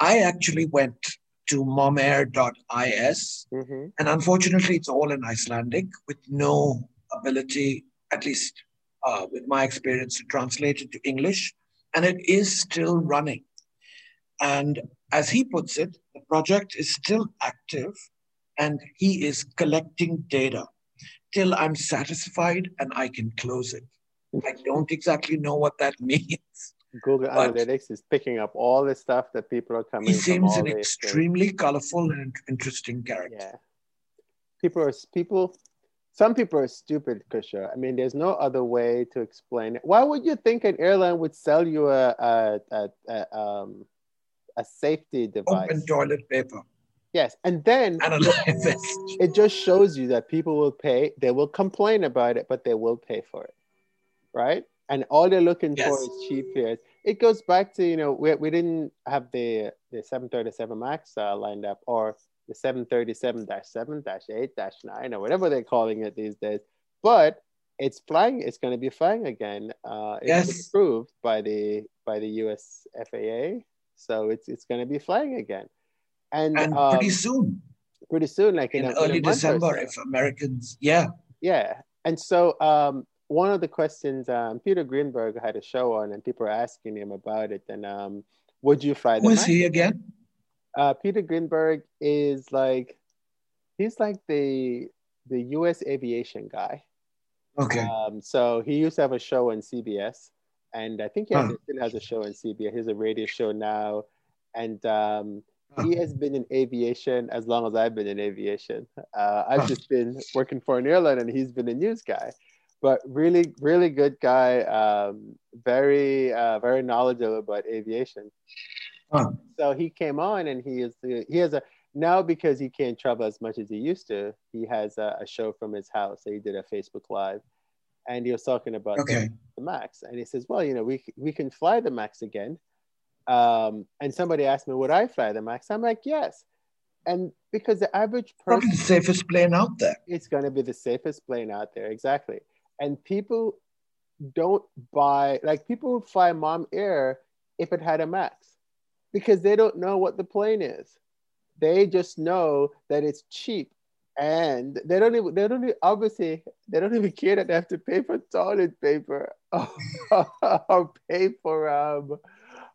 B: I actually went to momair.is. Mm-hmm. And unfortunately, it's all in Icelandic with no ability, at least uh, with my experience, to translate it to English. And it is still running. And as he puts it, the project is still active and he is collecting data till I'm satisfied and I can close it. I don't exactly know what that means.
A: Google Analytics is picking up all the stuff that people are coming. He
B: seems an extremely things. colorful and interesting character.
A: Yeah, people are people. Some people are stupid, Kusha. I mean, there's no other way to explain it. Why would you think an airline would sell you a a, a, a, um, a safety device?
B: Open toilet paper.
A: Yes, and then
B: and
A: it just shows you that people will pay. They will complain about it, but they will pay for it, right? and all they're looking yes. for is cheap fares. It goes back to you know we, we didn't have the the 737 Max uh, lined up or the 737-7-8-9 or whatever they're calling it these days, but it's flying. It's going to be flying again. Uh, it's
B: yes.
A: approved by the by the U.S. FAA, so it's it's going to be flying again, and,
B: and um, pretty soon.
A: Pretty soon, like
B: in,
A: in
B: a, early in December, so. if Americans, yeah,
A: yeah, and so um, one of the questions um, Peter Greenberg had a show on, and people were asking him about it. And um, would you fly?
B: Who is he again?
A: Uh, Peter Greenberg is like he's like the the U.S. aviation guy.
B: Okay.
A: Um, so he used to have a show on CBS, and I think he has, still has a show on CBS. He has a radio show now, and um, he has been in aviation as long as I've been in aviation. Uh, I've just been working for an airline, and he's been a news guy but really, really good guy. Um, very, uh, very knowledgeable about aviation. So he came on, and he is he has a now because he can't travel as much as he used to. He has a, a show from his house. So he did a Facebook Live, and he was talking about
B: okay.
A: the, the, Max, and he says, "Well, you know, we we can fly the Max again." Um, and somebody asked me, "Would I fly the Max?" I'm like, "Yes." And because the average person,
B: probably the safest plane out there.
A: It's going to be the safest plane out there, exactly and people don't buy like people would fly mom air if it had a max because they don't know what the plane is. They just know that it's cheap and they don't even they don't even, obviously they don't even care that they have to pay for toilet paper or pay for um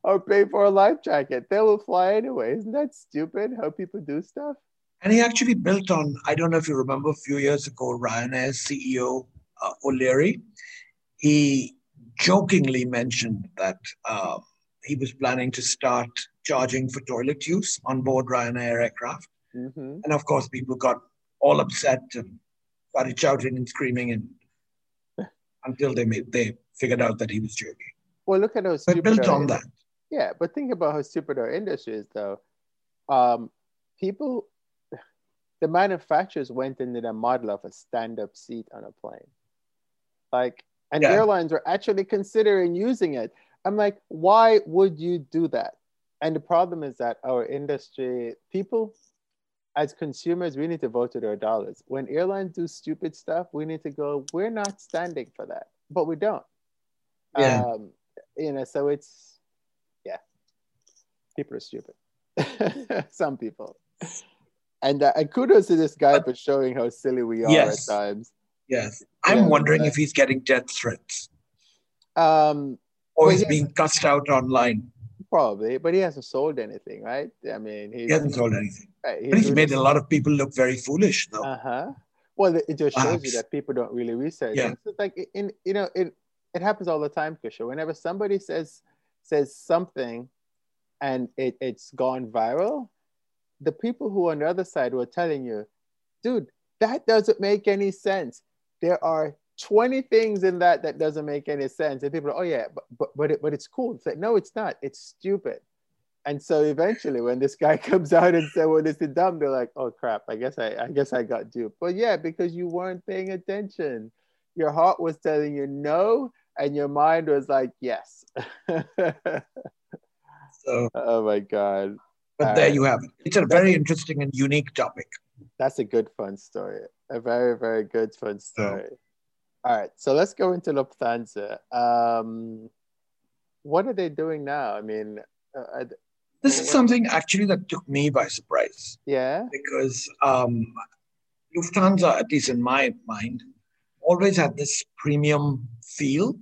A: or pay for a life jacket. They will fly anyway. Isn't that stupid how people do stuff?
B: And he actually built on i don't know if you remember a few years ago ryanair's ceo uh, O'Leary, he jokingly mentioned that uh, he was planning to start charging for toilet use on board Ryanair aircraft.
A: Mm-hmm.
B: And of course, people got all upset and started shouting and screaming and until they made they figured out that he was joking.
A: Well, look at those.
B: But built on that.
A: Yeah, but think about how stupid our industry is, though. Um, people, the manufacturers went into the model of a stand-up seat on a plane, like, and
B: Yeah.
A: airlines were actually considering using it. I'm like, why would you do that? And the problem is that our industry, people, as consumers, we need to vote with our dollars. When airlines do stupid stuff, we need to go, we're not standing for that, but we don't.
B: Yeah.
A: Um, you know, so it's, yeah, people are stupid. Some people. And, uh, and kudos to this guy for showing how silly we are
B: Yes.
A: at times.
B: Yes. I'm
A: Yeah.
B: wondering if he's getting death threats
A: Um,
B: or he's being cussed out online.
A: probably, but he hasn't sold anything, right? I mean, he's,
B: He hasn't sold anything.
A: right,
B: But he's made a lot of people look very foolish, though.
A: Uh huh. Well, it just shows you that people don't really research.
B: Yeah.
A: It's like in you know it it happens all the time, Kusha. Whenever somebody says says something, and it it's gone viral, the people who are on the other side were telling you, dude, that doesn't make any sense. There are 20 things in that that doesn't make any sense. And people are, oh yeah, but but but, it, but it's cool. It's like, no, it's not. It's stupid. And so eventually, when this guy comes out and said, "Well, this is dumb," they're like, "Oh crap! I guess I, I guess I got duped." But yeah, because you weren't paying attention, your heart was telling you no, and your mind was like, "Yes."
B: So,
A: oh my god,
B: but there you have it. It's a very interesting and unique topic.
A: that's a good fun story. A very very good fun story. All right, so let's go into Lufthansa. Um, what are they doing now? I mean, uh, I-
B: This is something actually that took me by surprise
A: yeah,
B: because um, Lufthansa, at least in my mind, always had this premium feel.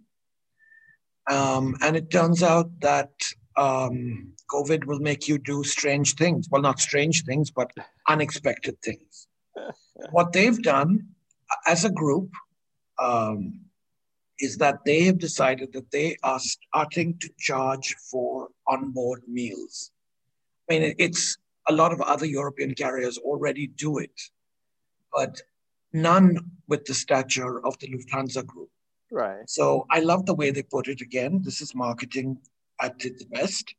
B: Um, and it turns out that um, COVID will make you do strange things. Well, not strange things, but unexpected things. what they've done uh, as a group um, is that they have decided that they are starting to charge for onboard meals. I mean, it's a lot of other European carriers already do it, but none with the stature of the Lufthansa group.
A: right.
B: So I love the way they put it again. This is marketing at its best.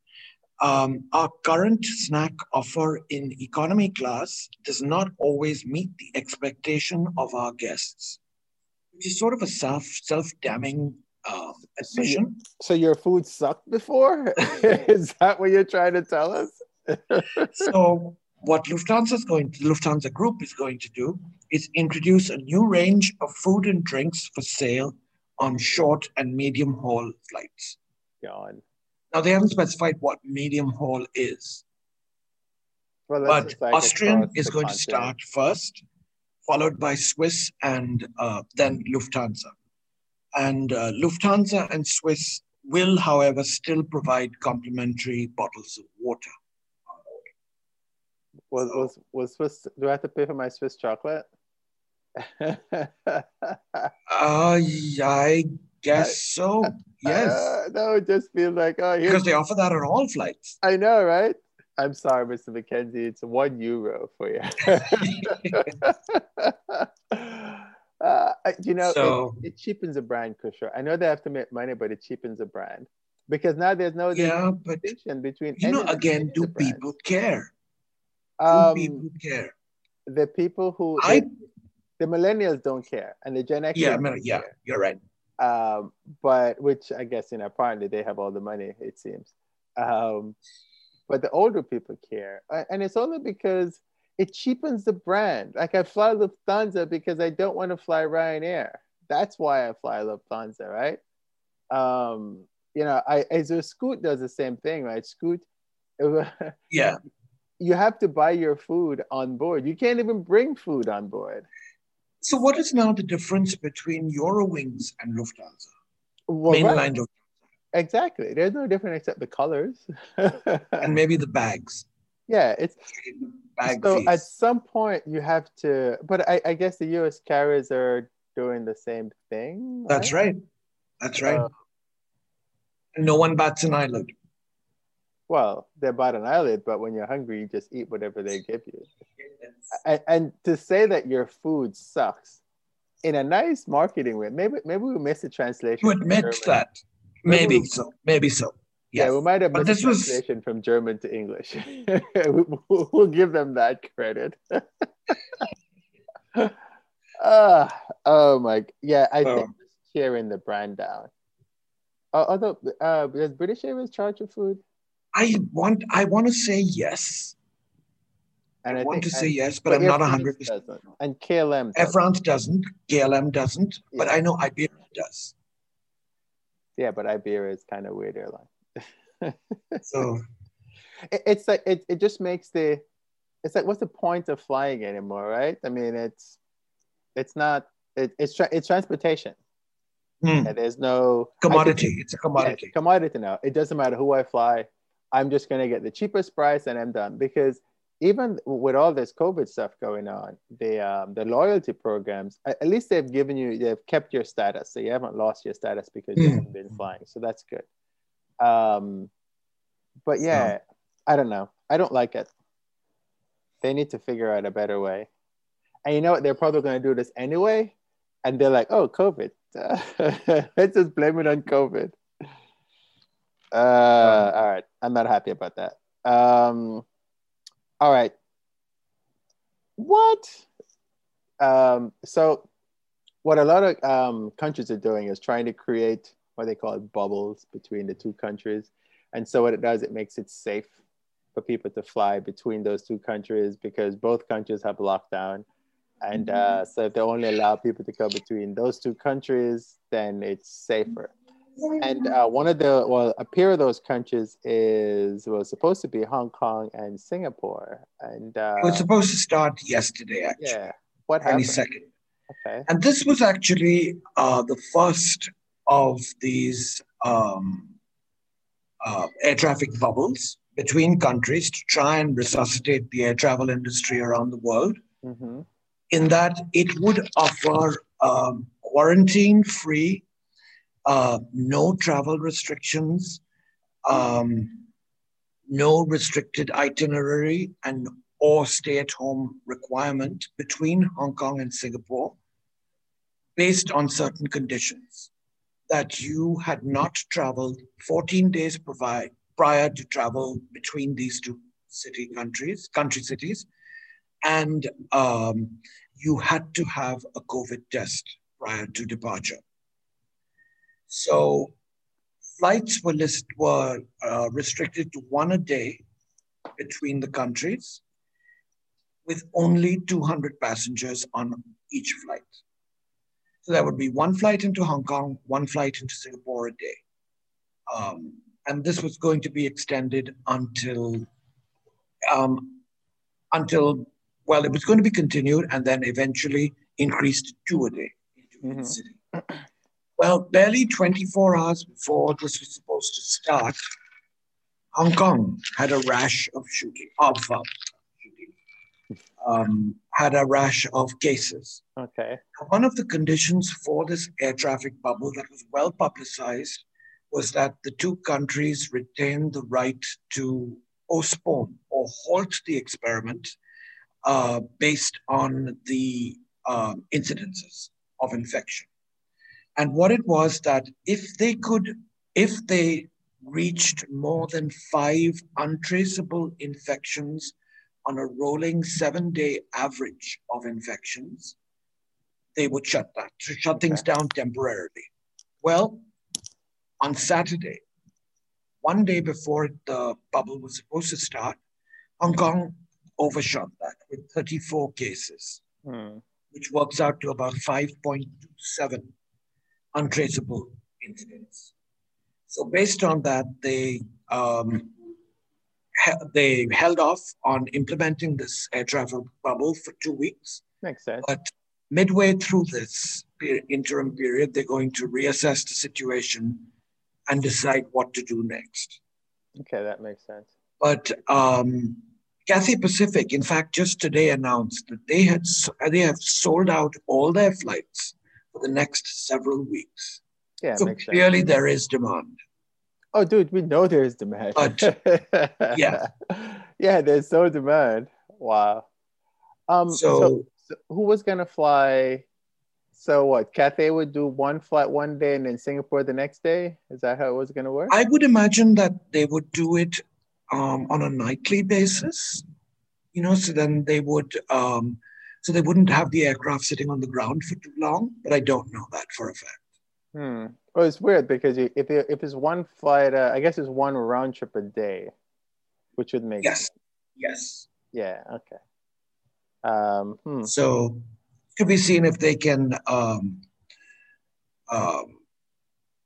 B: Um, our current snack offer in economy class does not always meet the expectation of our guests, which is sort of a self self damning um, admission.
A: So your food sucked before? is that what you're trying to tell us?
B: so what Lufthansa is going to, Lufthansa Group is going to do is introduce a new range of food and drinks for sale on short and medium haul flights.
A: God.
B: Now they haven't specified what medium haul is,
A: Well,
B: but Austrian is going to start first, followed by Swiss and uh, then Lufthansa. And uh, Lufthansa and Swiss will, however, still provide complimentary bottles of water.
A: Was, was, was Swiss, do I have to pay for my Swiss chocolate?
B: Uh, I guess so. Yes.
A: Uh, no, it just feels like, oh,
B: because they offer that on all flights.
A: I know, right? I'm sorry, Mr. McKenzie. It's one euro for you. uh, you know,
B: So-
A: it, it cheapens a brand, Kusher. I know they have to make money, but it cheapens a brand because now there's no
B: Yeah, but
A: distinction between.
B: you know, again, do
A: of the brands.
B: people care? Do
A: Um,
B: people care?
A: the people who
B: I
A: the, the millennials don't care, and the Gen X
B: yeah, yeah, you're right.
A: um, but which I guess you know apparently they have all the money it seems. Um, but the older people care, and it's only because it cheapens the brand. Like I fly Lufthansa because I don't want to fly Ryanair. That's why I fly Lufthansa, right? Um, you know, I as a Scoot does the same thing, right? Scoot,
B: Yeah,
A: you have to buy your food on board. You can't even bring food on board.
B: So, what is now the difference between Eurowings and Lufthansa?
A: Well, right.
B: Mainline Lufthansa,
A: Exactly. There's no different except the colors.
B: and maybe the bags.
A: yeah, it's
B: Bag
A: so
B: fees.
A: at some point you have to but I, I guess the US carriers are doing the same thing.
B: That's right. That's right.
A: Uh,
B: no one bats an eyelid.
A: Well, they're about an eyelid, but when you're hungry, you just eat whatever they give you. And, and to say that your food sucks in a nice marketing way, maybe maybe we missed the translation.
B: You admit that. Maybe, so. Maybe so.
A: Yes. Yeah, we might have the translation was... from German to English. we'll give them that credit. uh, oh my, yeah, I oh. think tearing the brand down. Uh, although, uh, does British Airways charge for food?
B: I want, I want to say yes. And I, I want think, to say yes, but, but I'm not hundred percent.
A: And KLM.
B: Air France doesn't. KLM doesn't. Yeah. But I know Iberia does.
A: Yeah, but Iberia is kind of weird airline.
B: so
A: it, it's like it, it just makes the it's like what's the point of flying anymore, right? I mean, it's it's not it, it's tra- it's transportation.
B: Hmm.
A: there's no
B: commodity. it's a commodity. Yeah,
A: it's a commodity now. It doesn't matter who I fly. I'm just gonna get the cheapest price and I'm done because even with all this COVID stuff going on, the um, the loyalty programs, at least they've given you, they've kept your status, so you haven't lost your status because you hmm. haven't been flying. So that's good. Um, but yeah, so. I don't know. I don't like it. They need to figure out a better way. And you know what? They're probably going to do this anyway. And they're like, oh, COVID. Let's just blame it on COVID. Uh, all right. I'm not happy about that. Um, all right. What? Um, so, what a lot of um, countries are doing is trying to create what they call bubbles between the two countries. And so, what it does, it makes it safe for people to fly between those two countries because both countries have lockdown. And uh, so, if they only allow people to go between those two countries, then it's safer and uh, one of the well a pair of those countries is was supposed to be hong kong and singapore. And uh,
B: it was supposed to start yesterday actually.
A: Yeah. What happened?
B: any second.
A: Okay.
B: And this was actually uh, the first of these um, uh, air traffic bubbles between countries to try and resuscitate the air travel industry around the world.
A: Mm-hmm.
B: in that it would offer um, quarantine free uh, no travel restrictions, um, no restricted itinerary, and or stay-at-home requirement between Hong Kong and Singapore based on certain conditions that you had not traveled 14 days provide, prior to travel between these two city countries, country cities, and um, you had to have a COVID test prior to departure. So flights were, list, were uh, restricted to one a day between the countries with only 200 passengers on each flight. So there would be one flight into Hong Kong, one flight into Singapore a day. Um, and this was going to be extended until, um, until, well, it was going to be continued and then eventually increased to two a day into mm-hmm. city. Well, barely 24 hours before this was supposed to start, Hong Kong had a rash of shooting, of uh, shooting, um, had a rash of cases.
A: Okay.
B: One of the conditions for this air traffic bubble that was well publicized was that the two countries retained the right to postpone or halt the experiment uh, based on the uh, incidences of infection. And what it was that if they could, if they reached more than five untraceable infections on a rolling seven day average of infections, they would shut that, to shut things down temporarily. Well, on Saturday, one day before the bubble was supposed to start, Hong Kong overshot that with 34 cases,
A: hmm.
B: which works out to about 5.27 untraceable incidents. So based on that, they um, they held off on implementing this air travel bubble for two weeks.
A: Makes sense.
B: But midway through this interim period, they're going to reassess the situation and decide what to do next.
A: Okay, that makes sense.
B: But um, Cathay Pacific, in fact, just today announced that they had they have sold out all their flights for the next several weeks.
A: Yeah,
B: so clearly
A: sense.
B: there is demand.
A: Oh, dude, we know there's demand.
B: But, yeah.
A: yeah, there's so demand. Wow. Um, so,
B: So-
A: so who was gonna fly? So what? Cathay would do one flight one day and then Singapore the next day. Is that how it was gonna work?
B: I would imagine that they would do it um, on a nightly basis, you know, so then they would, um, so they wouldn't have the aircraft sitting on the ground for too long, but I don't know that for a fact.
A: Hmm. Well, it's weird because you, if if it's one flight, uh, I guess it's one round trip a day, which would make
B: Yes, yes.
A: Yeah. Okay. Um. Hmm.
B: So to be seen if they can um, um,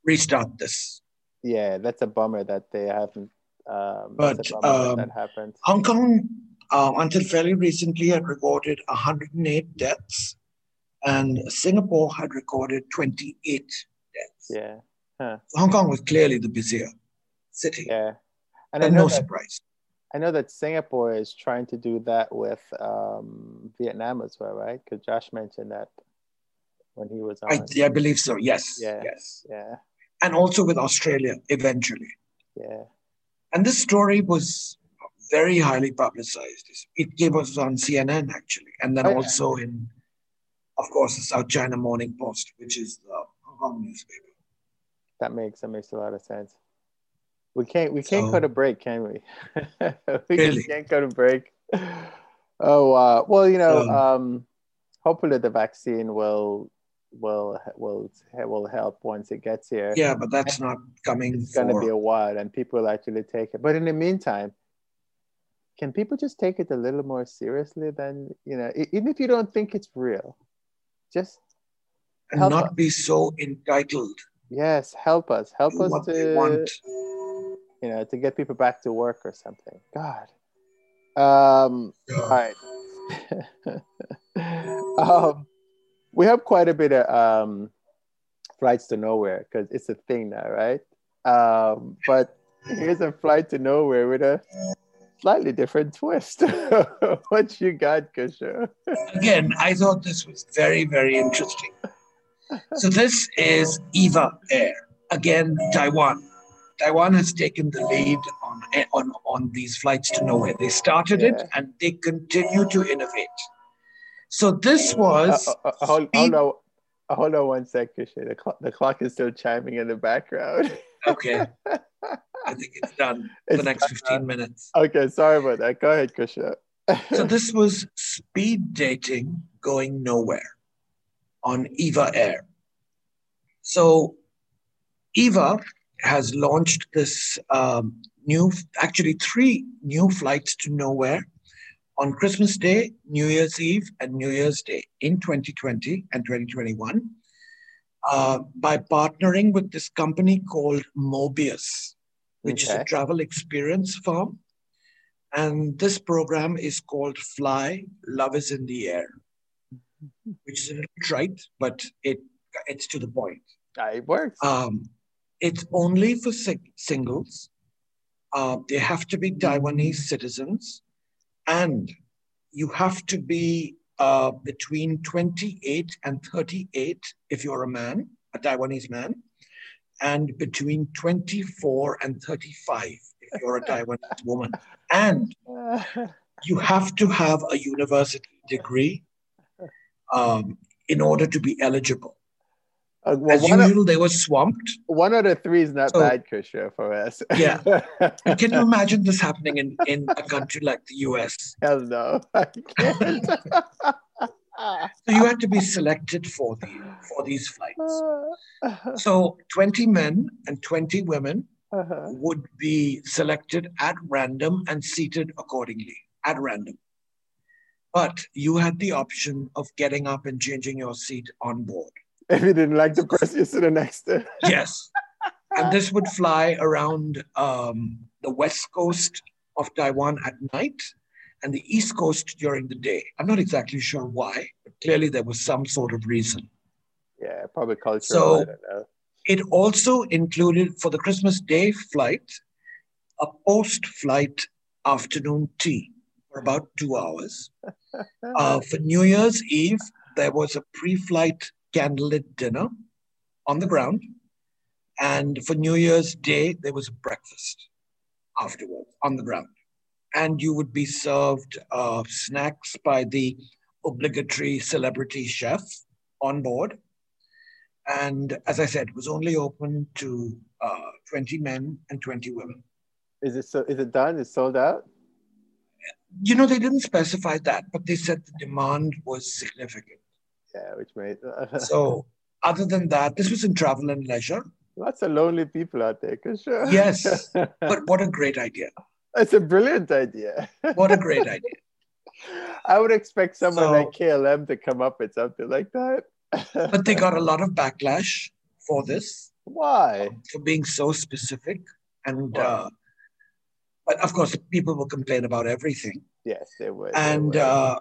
B: restart this.
A: Yeah, that's a bummer that they haven't. Um,
B: But,
A: that's a bummer
B: um,
A: that, that happened.
B: Hong Kong, uh, until fairly recently, had recorded 108 deaths, and Singapore had recorded 28 deaths.
A: Yeah. Huh.
B: Hong Kong was clearly the busier city,
A: Yeah. And I
B: and
A: know
B: no
A: that
B: surprise.
A: I know that Singapore is trying to do that with um, Vietnam as well, right? Because Josh mentioned that when he was on.
B: I, I believe so. Yes,
A: Yeah.
B: yes,
A: Yeah.
B: and also with Australia eventually.
A: Yeah.
B: And this story was very highly publicized. It came us on CNN actually, and then
A: Oh, yeah.
B: also in, of course, the South China Morning Post, which is the Hong Kong newspaper.
A: That makes that makes a lot of sense. We can't we can't
B: So-
A: go to break, can we? we
B: Really?
A: just can't go to break. Oh uh, well, you know,
B: Um,
A: um, hopefully the vaccine will will will will help once it gets here.
B: Yeah, but that's not coming
A: it's going to be a while, and people will actually take it. But in the meantime, can people just take it a little more seriously than you know, even if you don't think it's real, just
B: and
A: help
B: not
A: us.
B: be so entitled
A: yes, help us, help us to
B: want.
A: you know, to get people back to work or something. God. Um, all right. um, we have quite a bit of um, flights to nowhere because it's a thing now, right? Um, but here's a flight to nowhere with a slightly different twist. what you got, Kusha?
B: Again, I thought this was very, very interesting. So this is Eva Air. Again, Taiwan. Taiwan has taken the lead on, on, on these flights to nowhere. They started it and they continue to innovate. So this
A: Uh,
B: was
A: uh, uh, hold,
B: speed-
A: hold on. uh, Hold on one sec, Kusha. The, clock the clock is still chiming in the background.
B: okay. I think it's done for
A: It's
B: the next
A: done.
B: 15 minutes.
A: okay, sorry about that. Go ahead, Kusha.
B: So this was speed dating going nowhere on Eva Air. So Eva has launched this um, new, actually three new flights to nowhere on Christmas Day, New Year's Eve, and New Year's Day in 2020 and 2021 uh, by partnering with this company called Mobius, which is a travel experience firm. And this program is called Fly, Love is in the Air, which is a little trite, but it, it's to the point.
A: Ah, it works.
B: Um, it's only for sing- singles. Uh, they have to be Taiwanese citizens, and you have to be uh, between 28 and 38 if you're a man, a Taiwanese man, and between 24 and 35 if you're a Taiwanese woman. And you have to have a university degree um, in order to be eligible.
A: Uh, well,
B: As
A: one, of,
B: usual, they were swamped.
A: one out of three is not
B: So-
A: bad, Kusha, for us.
B: Yeah. Can you imagine this happening in, in a country like the US?
A: Hell no.
B: So you had to be selected for the for these flights. So 20 men and 20 women
A: Uh-huh.
B: would be selected at random and seated accordingly at random. But you had the option of getting up and changing your seat on board.
A: If you didn't like the person you're sitting next to.
B: Yes. And this would fly around um, the west coast of Taiwan at night and the east coast during the day. I'm not exactly sure why, but clearly there was some sort of reason.
A: Yeah, probably cultural.
B: So-
A: I don't know.
B: It also included for the Christmas Day flight a post flight afternoon tea for about two hours. Uh, for New Year's Eve, there was a pre flight candlelit dinner on the ground. And for New Year's Day, there was a breakfast afterwards on the ground. And you would be served uh, snacks by the obligatory celebrity chef on board. And as I said, it was only open to uh, 20 men and 20 women.
A: Is it so? Is it done? It's sold out.
B: You know, they didn't specify that, but they said the demand was significant.
A: Yeah, which made.
B: so, other than that, this was in travel and leisure.
A: Lots of lonely people out there, for sure.
B: Yes, but what a great idea!
A: It's a brilliant idea.
B: What a great idea!
A: I would expect someone so, like KLM to come up with something like that.
B: but they got a lot of backlash for this.
A: Why?
B: For being so specific. And, uh, but of course, people will complain about everything.
A: Yes, they would.
B: And
A: they would.
B: Uh,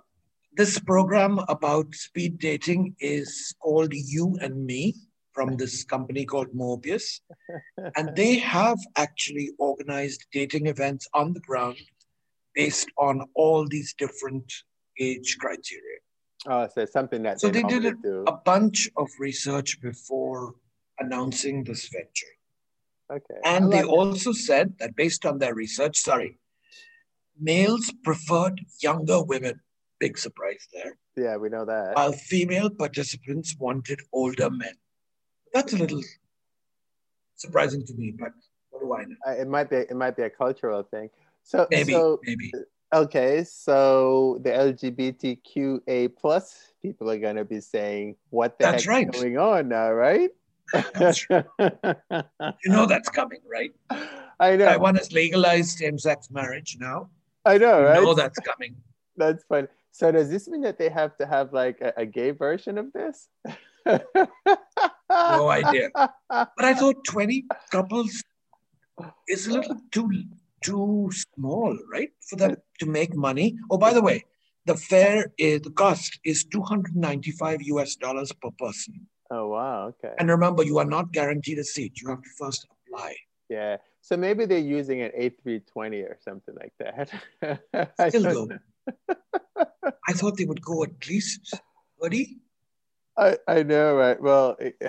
B: this program about speed dating is called You and Me from this company called Mobius. and they have actually organized dating events on the ground based on all these different age criteria.
A: Oh, so something that
B: so they, they did a, a bunch of research before announcing this venture.
A: Okay.
B: And they also said that based on their research, sorry, males preferred younger women. Big surprise there.
A: Yeah, we know that.
B: While female participants wanted older men. That's a little surprising to me, but what do I know?
A: Uh, it might be it might be a cultural thing. So
B: maybe
A: so,
B: maybe
A: okay, so the LGBTQA plus people are going to be saying, "What the
B: that's
A: heck
B: right.
A: going on now?" Right?
B: That's right. you know that's coming, right?
A: I know.
B: Taiwan has legalized same-sex marriage now.
A: I know, right?
B: You know that's coming.
A: That's fun. So does this mean that they have to have like a, a gay version of this?
B: no idea. But I thought 20 couples is a little too too small, right? For them to make money. Oh, by the way, the fare is the cost is 295 US dollars per person.
A: Oh wow, okay.
B: And remember, you are not guaranteed a seat. You have to first apply.
A: Yeah. So maybe they're using an A320 or something like that.
B: Still go. I thought they would go at least 30.
A: I, I know, right? Well, eh, eh,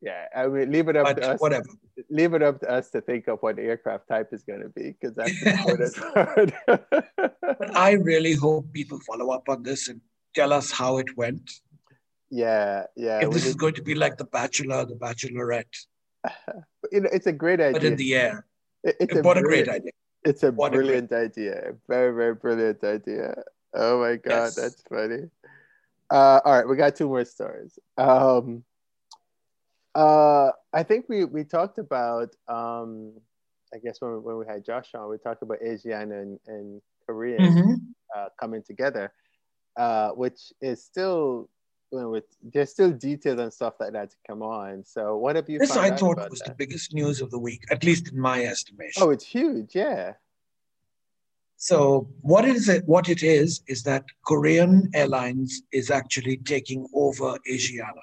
A: yeah, I mean, leave it up
B: but
A: to us.
B: Whatever.
A: Leave it up to us to think of what aircraft type is going to be, because that's important part.
B: but I really hope people follow up on this and tell us how it went.
A: Yeah, yeah.
B: If this is going to be like The Bachelor, The Bachelorette.
A: you know, it's a great idea.
B: But in the air.
A: It, it's
B: what a great idea.
A: It's a what brilliant a idea. Very, very brilliant idea. Oh my God, yes. that's funny. Uh, all right, we got two more stories. Um, uh, I think we we talked about um, I guess when, when we had Josh on, we talked about Asiana and, and Korean
B: mm-hmm.
A: uh, coming together, uh, which is still you know, with there's still details and stuff like that to come on. So what have you?
B: This I thought
A: was
B: that? the biggest news of the week, at least in my estimation.
A: Oh, it's huge, yeah.
B: So what is it? What it is is that Korean Airlines is actually taking over Asiana.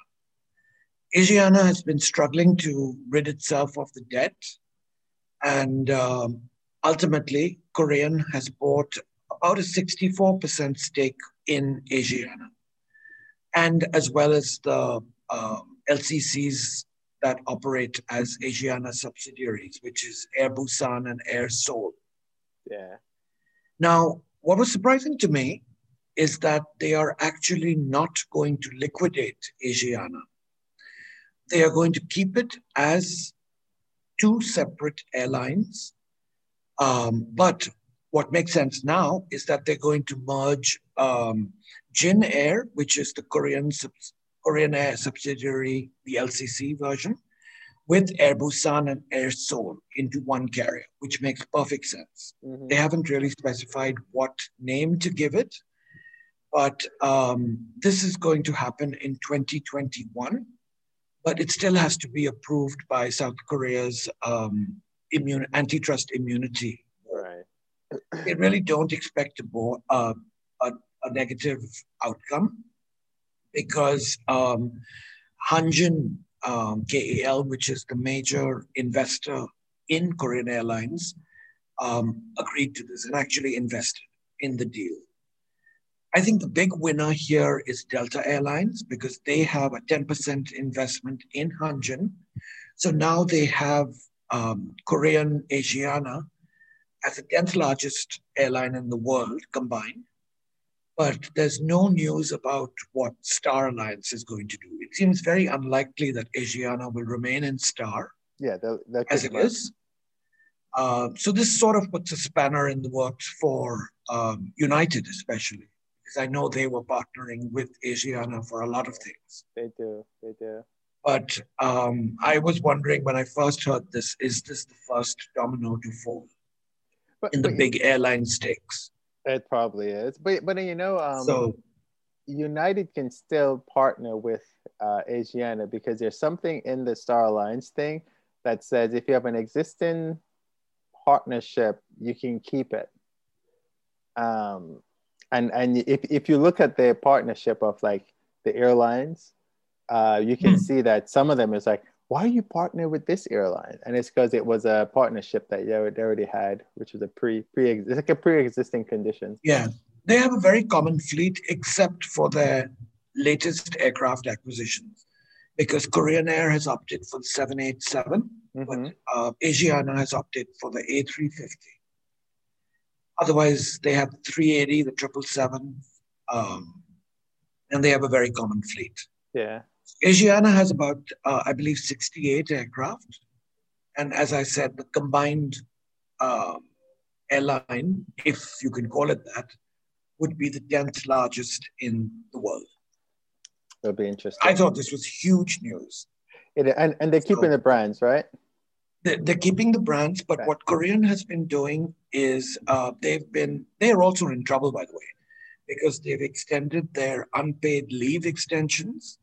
B: Asiana has been struggling to rid itself of the debt, and um, ultimately, Korean has bought about a 64% stake in Asiana, and as well as the um, LCCs that operate as Asiana subsidiaries, which is Air Busan and Air Seoul.
A: Yeah.
B: Now, what was surprising to me is that they are actually not going to liquidate Asiana. They are going to keep it as two separate airlines. Um, but what makes sense now is that they're going to merge um, Jin Air, which is the Korean, Korean Air subsidiary, the LCC version, with Air Busan and Air Seoul into one carrier, which makes perfect sense. Mm-hmm. They haven't really specified what name to give it, but um, this is going to happen in 2021. But it still has to be approved by South Korea's um, immune, antitrust immunity.
A: Right.
B: They really don't expect a, uh, a, a negative outcome because um, Hanjin um, KAL, which is the major investor in Korean Airlines, um, agreed to this and actually invested in the deal. I think the big winner here is Delta Airlines because they have a 10% investment in Hanjin, So now they have um, Korean Asiana as the 10th largest airline in the world combined. But there's no news about what Star Alliance is going to do. It seems very unlikely that Asiana will remain in Star.
A: Yeah, that, that
B: as it is. Uh, so this sort of puts a spanner in the works for um, United, especially because I know they were partnering with Asiana for a lot of things.
A: They do, they do.
B: But um, I was wondering when I first heard this: is this the first domino to fall but, in the big airline stakes?
A: It probably is, but but you know, um,
B: so
A: United can still partner with uh, Asiana because there's something in the Star Alliance thing that says if you have an existing partnership, you can keep it. Um, and and if, if you look at the partnership of like the airlines, uh, you can mm. see that some of them is like, why are you partnering with this airline? And it's because it was a partnership that they already had, which was a pre pre it's like a pre-existing condition.
B: Yeah, they have a very common fleet, except for their latest aircraft acquisitions, because Korean Air has opted for the 787 mm-hmm. but uh, Asiana has opted for the A350. Otherwise, they have the 380, the 777, um, and they have a very common fleet.
A: Yeah.
B: Asiana has about, uh, I believe, 68 aircraft. And as I said, the combined uh, airline, if you can call it that, would be the 10th largest in the world.
A: That'll be interesting.
B: I thought this was huge news.
A: It, and, and they're keeping so, the brands, right?
B: they're keeping the brands, but right. what Korean has been doing is uh, they've been, they're also in trouble, by the way, because they've extended their unpaid leave extensions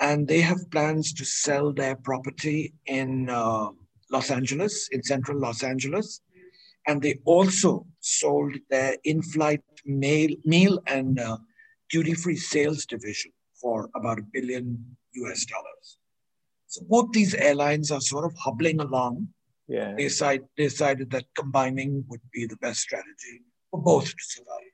B: and they have plans to sell their property in uh, Los Angeles, in central Los Angeles. And they also sold their in flight meal, meal and uh, duty free sales division for about a billion US dollars. So both these airlines are sort of hobbling along.
A: Yeah.
B: They decide, decided that combining would be the best strategy for both to survive.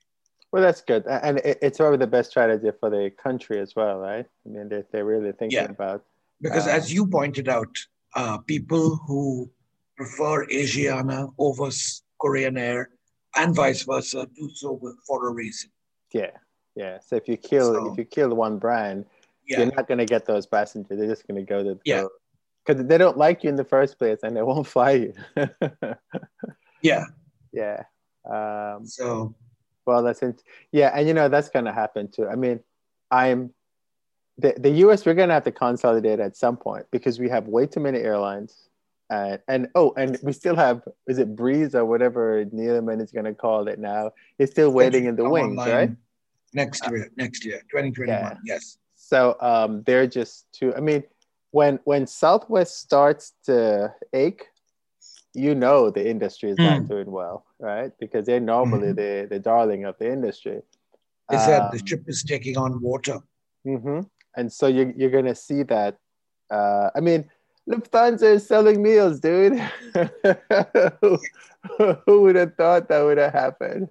A: Well, that's good, and it's probably the best strategy for the country as well, right? I mean, they, they're really thinking yeah. about.
B: Because, as you pointed out, uh, people who prefer Asiana over Korean Air and vice versa do so for a reason.
A: Yeah, yeah. So if you kill so, if you kill one brand, yeah. you're not going to get those passengers. They're just going to go to
B: yeah
A: because they don't like you in the first place and they won't fly you.
B: yeah.
A: Yeah. Um,
B: so.
A: Well, that's it. Yeah, and you know that's going to happen too. I mean, I'm the the U.S. We're going to have to consolidate at some point because we have way too many airlines. And, and oh, and we still have is it Breeze or whatever Neeleman is going to call it now? It's still waiting in the wings, right?
B: Next year, next year, 2021. Yeah. Yes.
A: So um, they're just too. I mean, when when Southwest starts to ache, you know the industry is mm. not hmm. doing well, right? Because they're normally mm-hmm. the the darling of the industry.
B: They said um, the ship is taking on water.
A: Mm-hmm. And so you're you're gonna see that. Uh, I mean, Lufthansa is selling meals, dude. who, who would have thought that would have happened?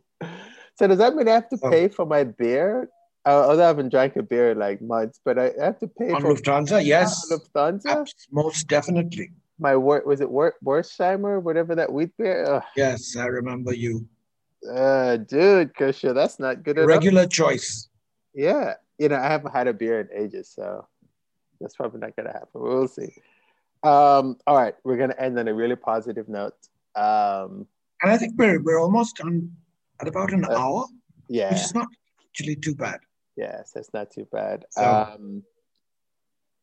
A: So does that mean I have to oh. pay for my beer? I, haven't drank a beer in like months, but I have to pay
B: on for Lufthansa. Yes,
A: Lufthansa.
B: Most definitely.
A: My work was it Wor- Wersheimer, whatever that wheat beer. Ugh.
B: Yes, I remember you.
A: Uh, dude, Kusha, that's not good.
B: Regular choice.
A: Yeah, you know I haven't had a beer in ages, so that's probably not gonna happen. We'll see. Um, all right, we're gonna end on a really positive note. Um,
B: and I think we're we're almost on at about an uh, hour.
A: Yeah,
B: which is not actually too bad.
A: Yes, that's not too bad. So, um,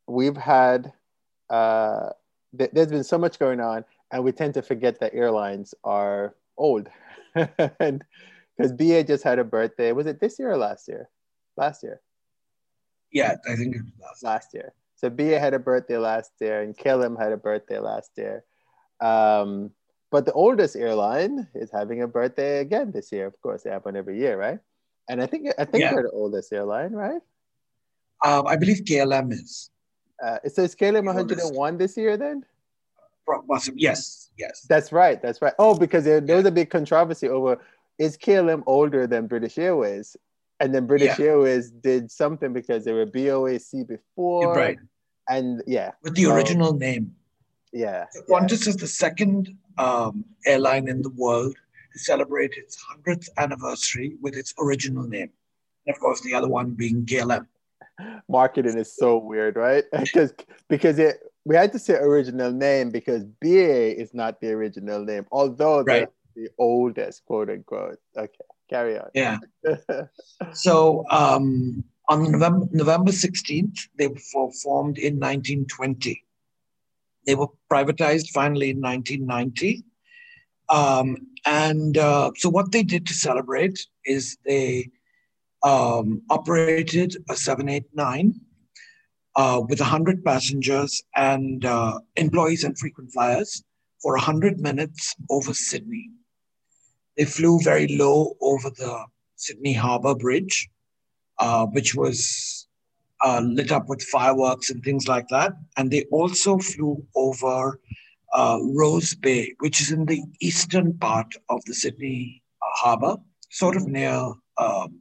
A: we've had uh, th- there's been so much going on, and we tend to forget that airlines are old. and because BA just had a birthday, was it this year or last year? Last year.
B: Yeah, I think it was last.
A: Last year. So BA had a birthday last year, and KLM had a birthday last year. Um, but the oldest airline is having a birthday again this year. Of course, they happen every year, right? And I think I think yeah. we're the oldest airline, right?
B: Um, I believe KLM is.
A: Uh, so is KLM 101 this year then?
B: Yes, yes.
A: That's right. That's right. Oh, because there, there was a big controversy over is KLM older than British Airways, and then British yeah. Airways did something because they were BOAC before,
B: right?
A: And yeah,
B: with the so, original name.
A: Yeah.
B: Qantas is the second um, airline in the world to celebrate its 100th anniversary with its original name. And of course, the other one being KLM.
A: Marketing is so weird, right? because because it we had to say original name because BA is not the original name, although
B: right.
A: the oldest, quote unquote. Okay, carry on.
B: Yeah. so um, on November, November 16th, they were formed in 1920. They were privatized finally in 1990. Um, and uh, so, what they did to celebrate is they um, operated a 789 uh, with 100 passengers and uh, employees and frequent flyers for 100 minutes over Sydney. They flew very low over the Sydney Harbour Bridge, uh, which was uh, lit up with fireworks and things like that. And they also flew over uh, Rose Bay, which is in the eastern part of the Sydney uh, Harbour, sort of near um,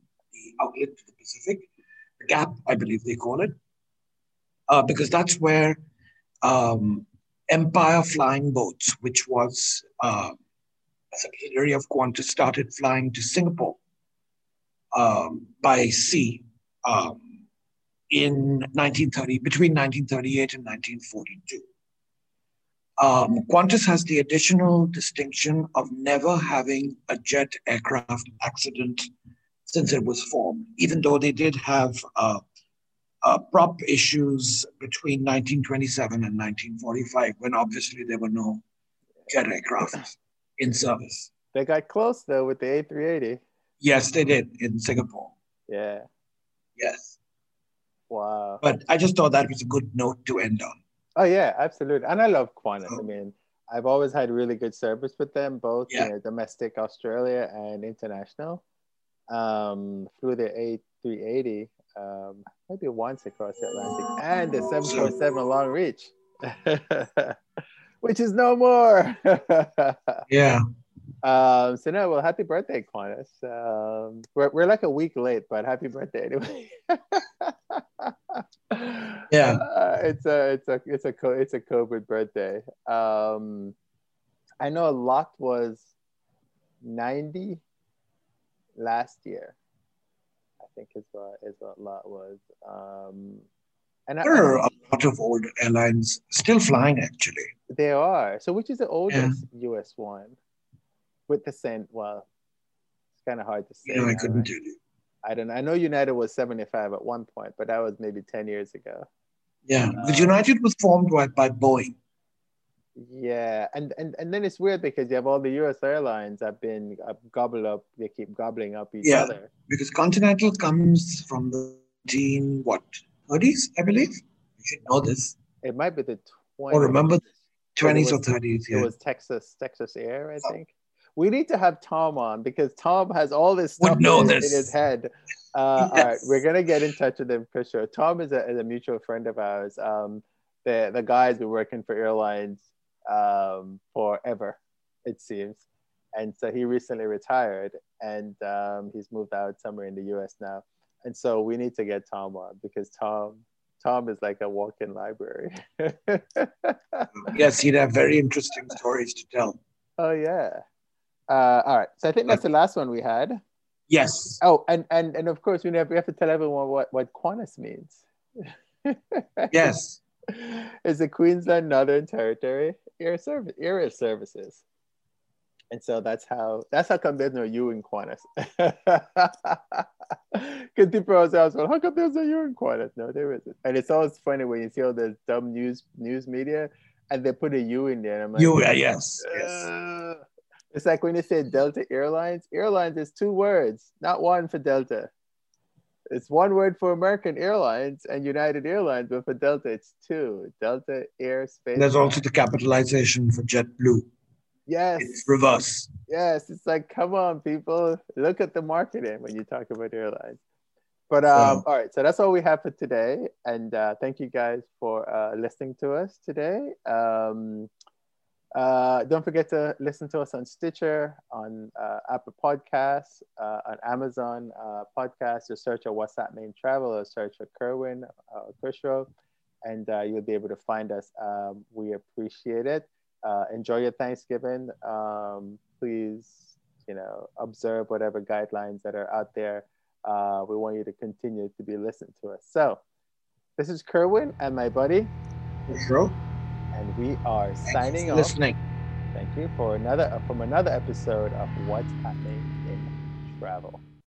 B: outlet to the Pacific, the Gap, I believe they call it, uh, because that's where um, Empire Flying Boats, which was uh, a subsidiary of Qantas, started flying to Singapore um, by sea um, in 1930, between 1938 and 1942. Um, Qantas has the additional distinction of never having a jet aircraft accident since it was formed, even though they did have uh, uh, prop issues between 1927 and 1945, when obviously there were no jet aircraft in service.
A: They got close though with the A380.
B: Yes, they did in Singapore.
A: Yeah.
B: Yes.
A: Wow.
B: But I just thought that was a good note to end on.
A: Oh yeah, absolutely. And I love Qantas. Oh. I mean, I've always had really good service with them, both yeah. you know, domestic Australia and international. Um, flew the A380 um, maybe once across the Atlantic, and the 747 Longreach, which is no more.
B: yeah.
A: Um, so no, well, happy birthday, Qantas. Um, we're, we're like a week late, but happy birthday anyway.
B: yeah,
A: uh, it's a it's a it's a it's a COVID birthday. Um, I know a LOT was ninety last year. I think is what is what LOT was. Um,
B: and there I, are a lot of old airlines still flying. Actually,
A: There are. So, which is the oldest yeah. U.S. one? with the cent. Well, it's kind of hard to say.
B: You know, I couldn't tell you.
A: I don't know. I know United was 75 at one point, but that was maybe 10 years ago.
B: Yeah, because United was formed by, by Boeing.
A: Yeah, and, and and then it's weird because you have all the U.S. airlines have been uh, gobbled up. They keep gobbling up each yeah, other.
B: because Continental comes from the gene what 30s, I believe. You should know this.
A: It might be the
B: 20s. Or remember 20s or 30s. Yeah.
A: It was Texas Texas Air, I think we need to have Tom on because Tom has all this stuff in, in, his head. Uh, yes. All right, we're gonna get in touch with him for sure. Tom is a, is a mutual friend of ours. Um, the the guy's been working for airlines um, forever, it seems, and so he recently retired and um, he's moved out somewhere in the U.S. now. And so we need to get Tom on because Tom Tom is like a walk-in library.
B: yes, he'd have very interesting stories to tell.
A: Oh yeah. Uh, all right. So I think that's the last one we had.
B: Yes.
A: Oh, and and and of course we have we have to tell everyone what what Qantas means.
B: yes.
A: It's the Queensland Northern Territory Air Service Air Services. And so that's how that's how come there's no U in Qantas. Because people always ask, well, how come there's no U in Qantas? No, there isn't. And it's always funny when you see all this dumb news news media and they put a U in there. And I'm
B: like, U, yes, uh, yes.
A: It's like when you say Delta Airlines, airlines is two words, not one for Delta. It's one word for American Airlines and United Airlines, but for Delta, it's two Delta Airspace.
B: There's also the capitalization for JetBlue.
A: Yes.
B: It's reverse.
A: Yes. It's like, come on, people, look at the marketing when you talk about airlines. But um, all right, so that's all we have for today. And uh, thank you guys for uh, listening to us today. Um, uh, don't forget to listen to us on Stitcher, on uh, Apple Podcasts, uh, on Amazon uh, Podcasts. Just search for What's Happening Travel or search for Kerwin uh, Kushro. and uh, you'll be able to find us. Um, we appreciate it. Enjoy your Thanksgiving. Um, please, you know, observe whatever guidelines that are out there. We want you to continue to be listened to us. So, this is Kerwin and my buddy.
B: Sure.
A: And we are
B: Thanks
A: signing off.
B: Listening.
A: Thank you for another from another episode of What's Happening in Travel.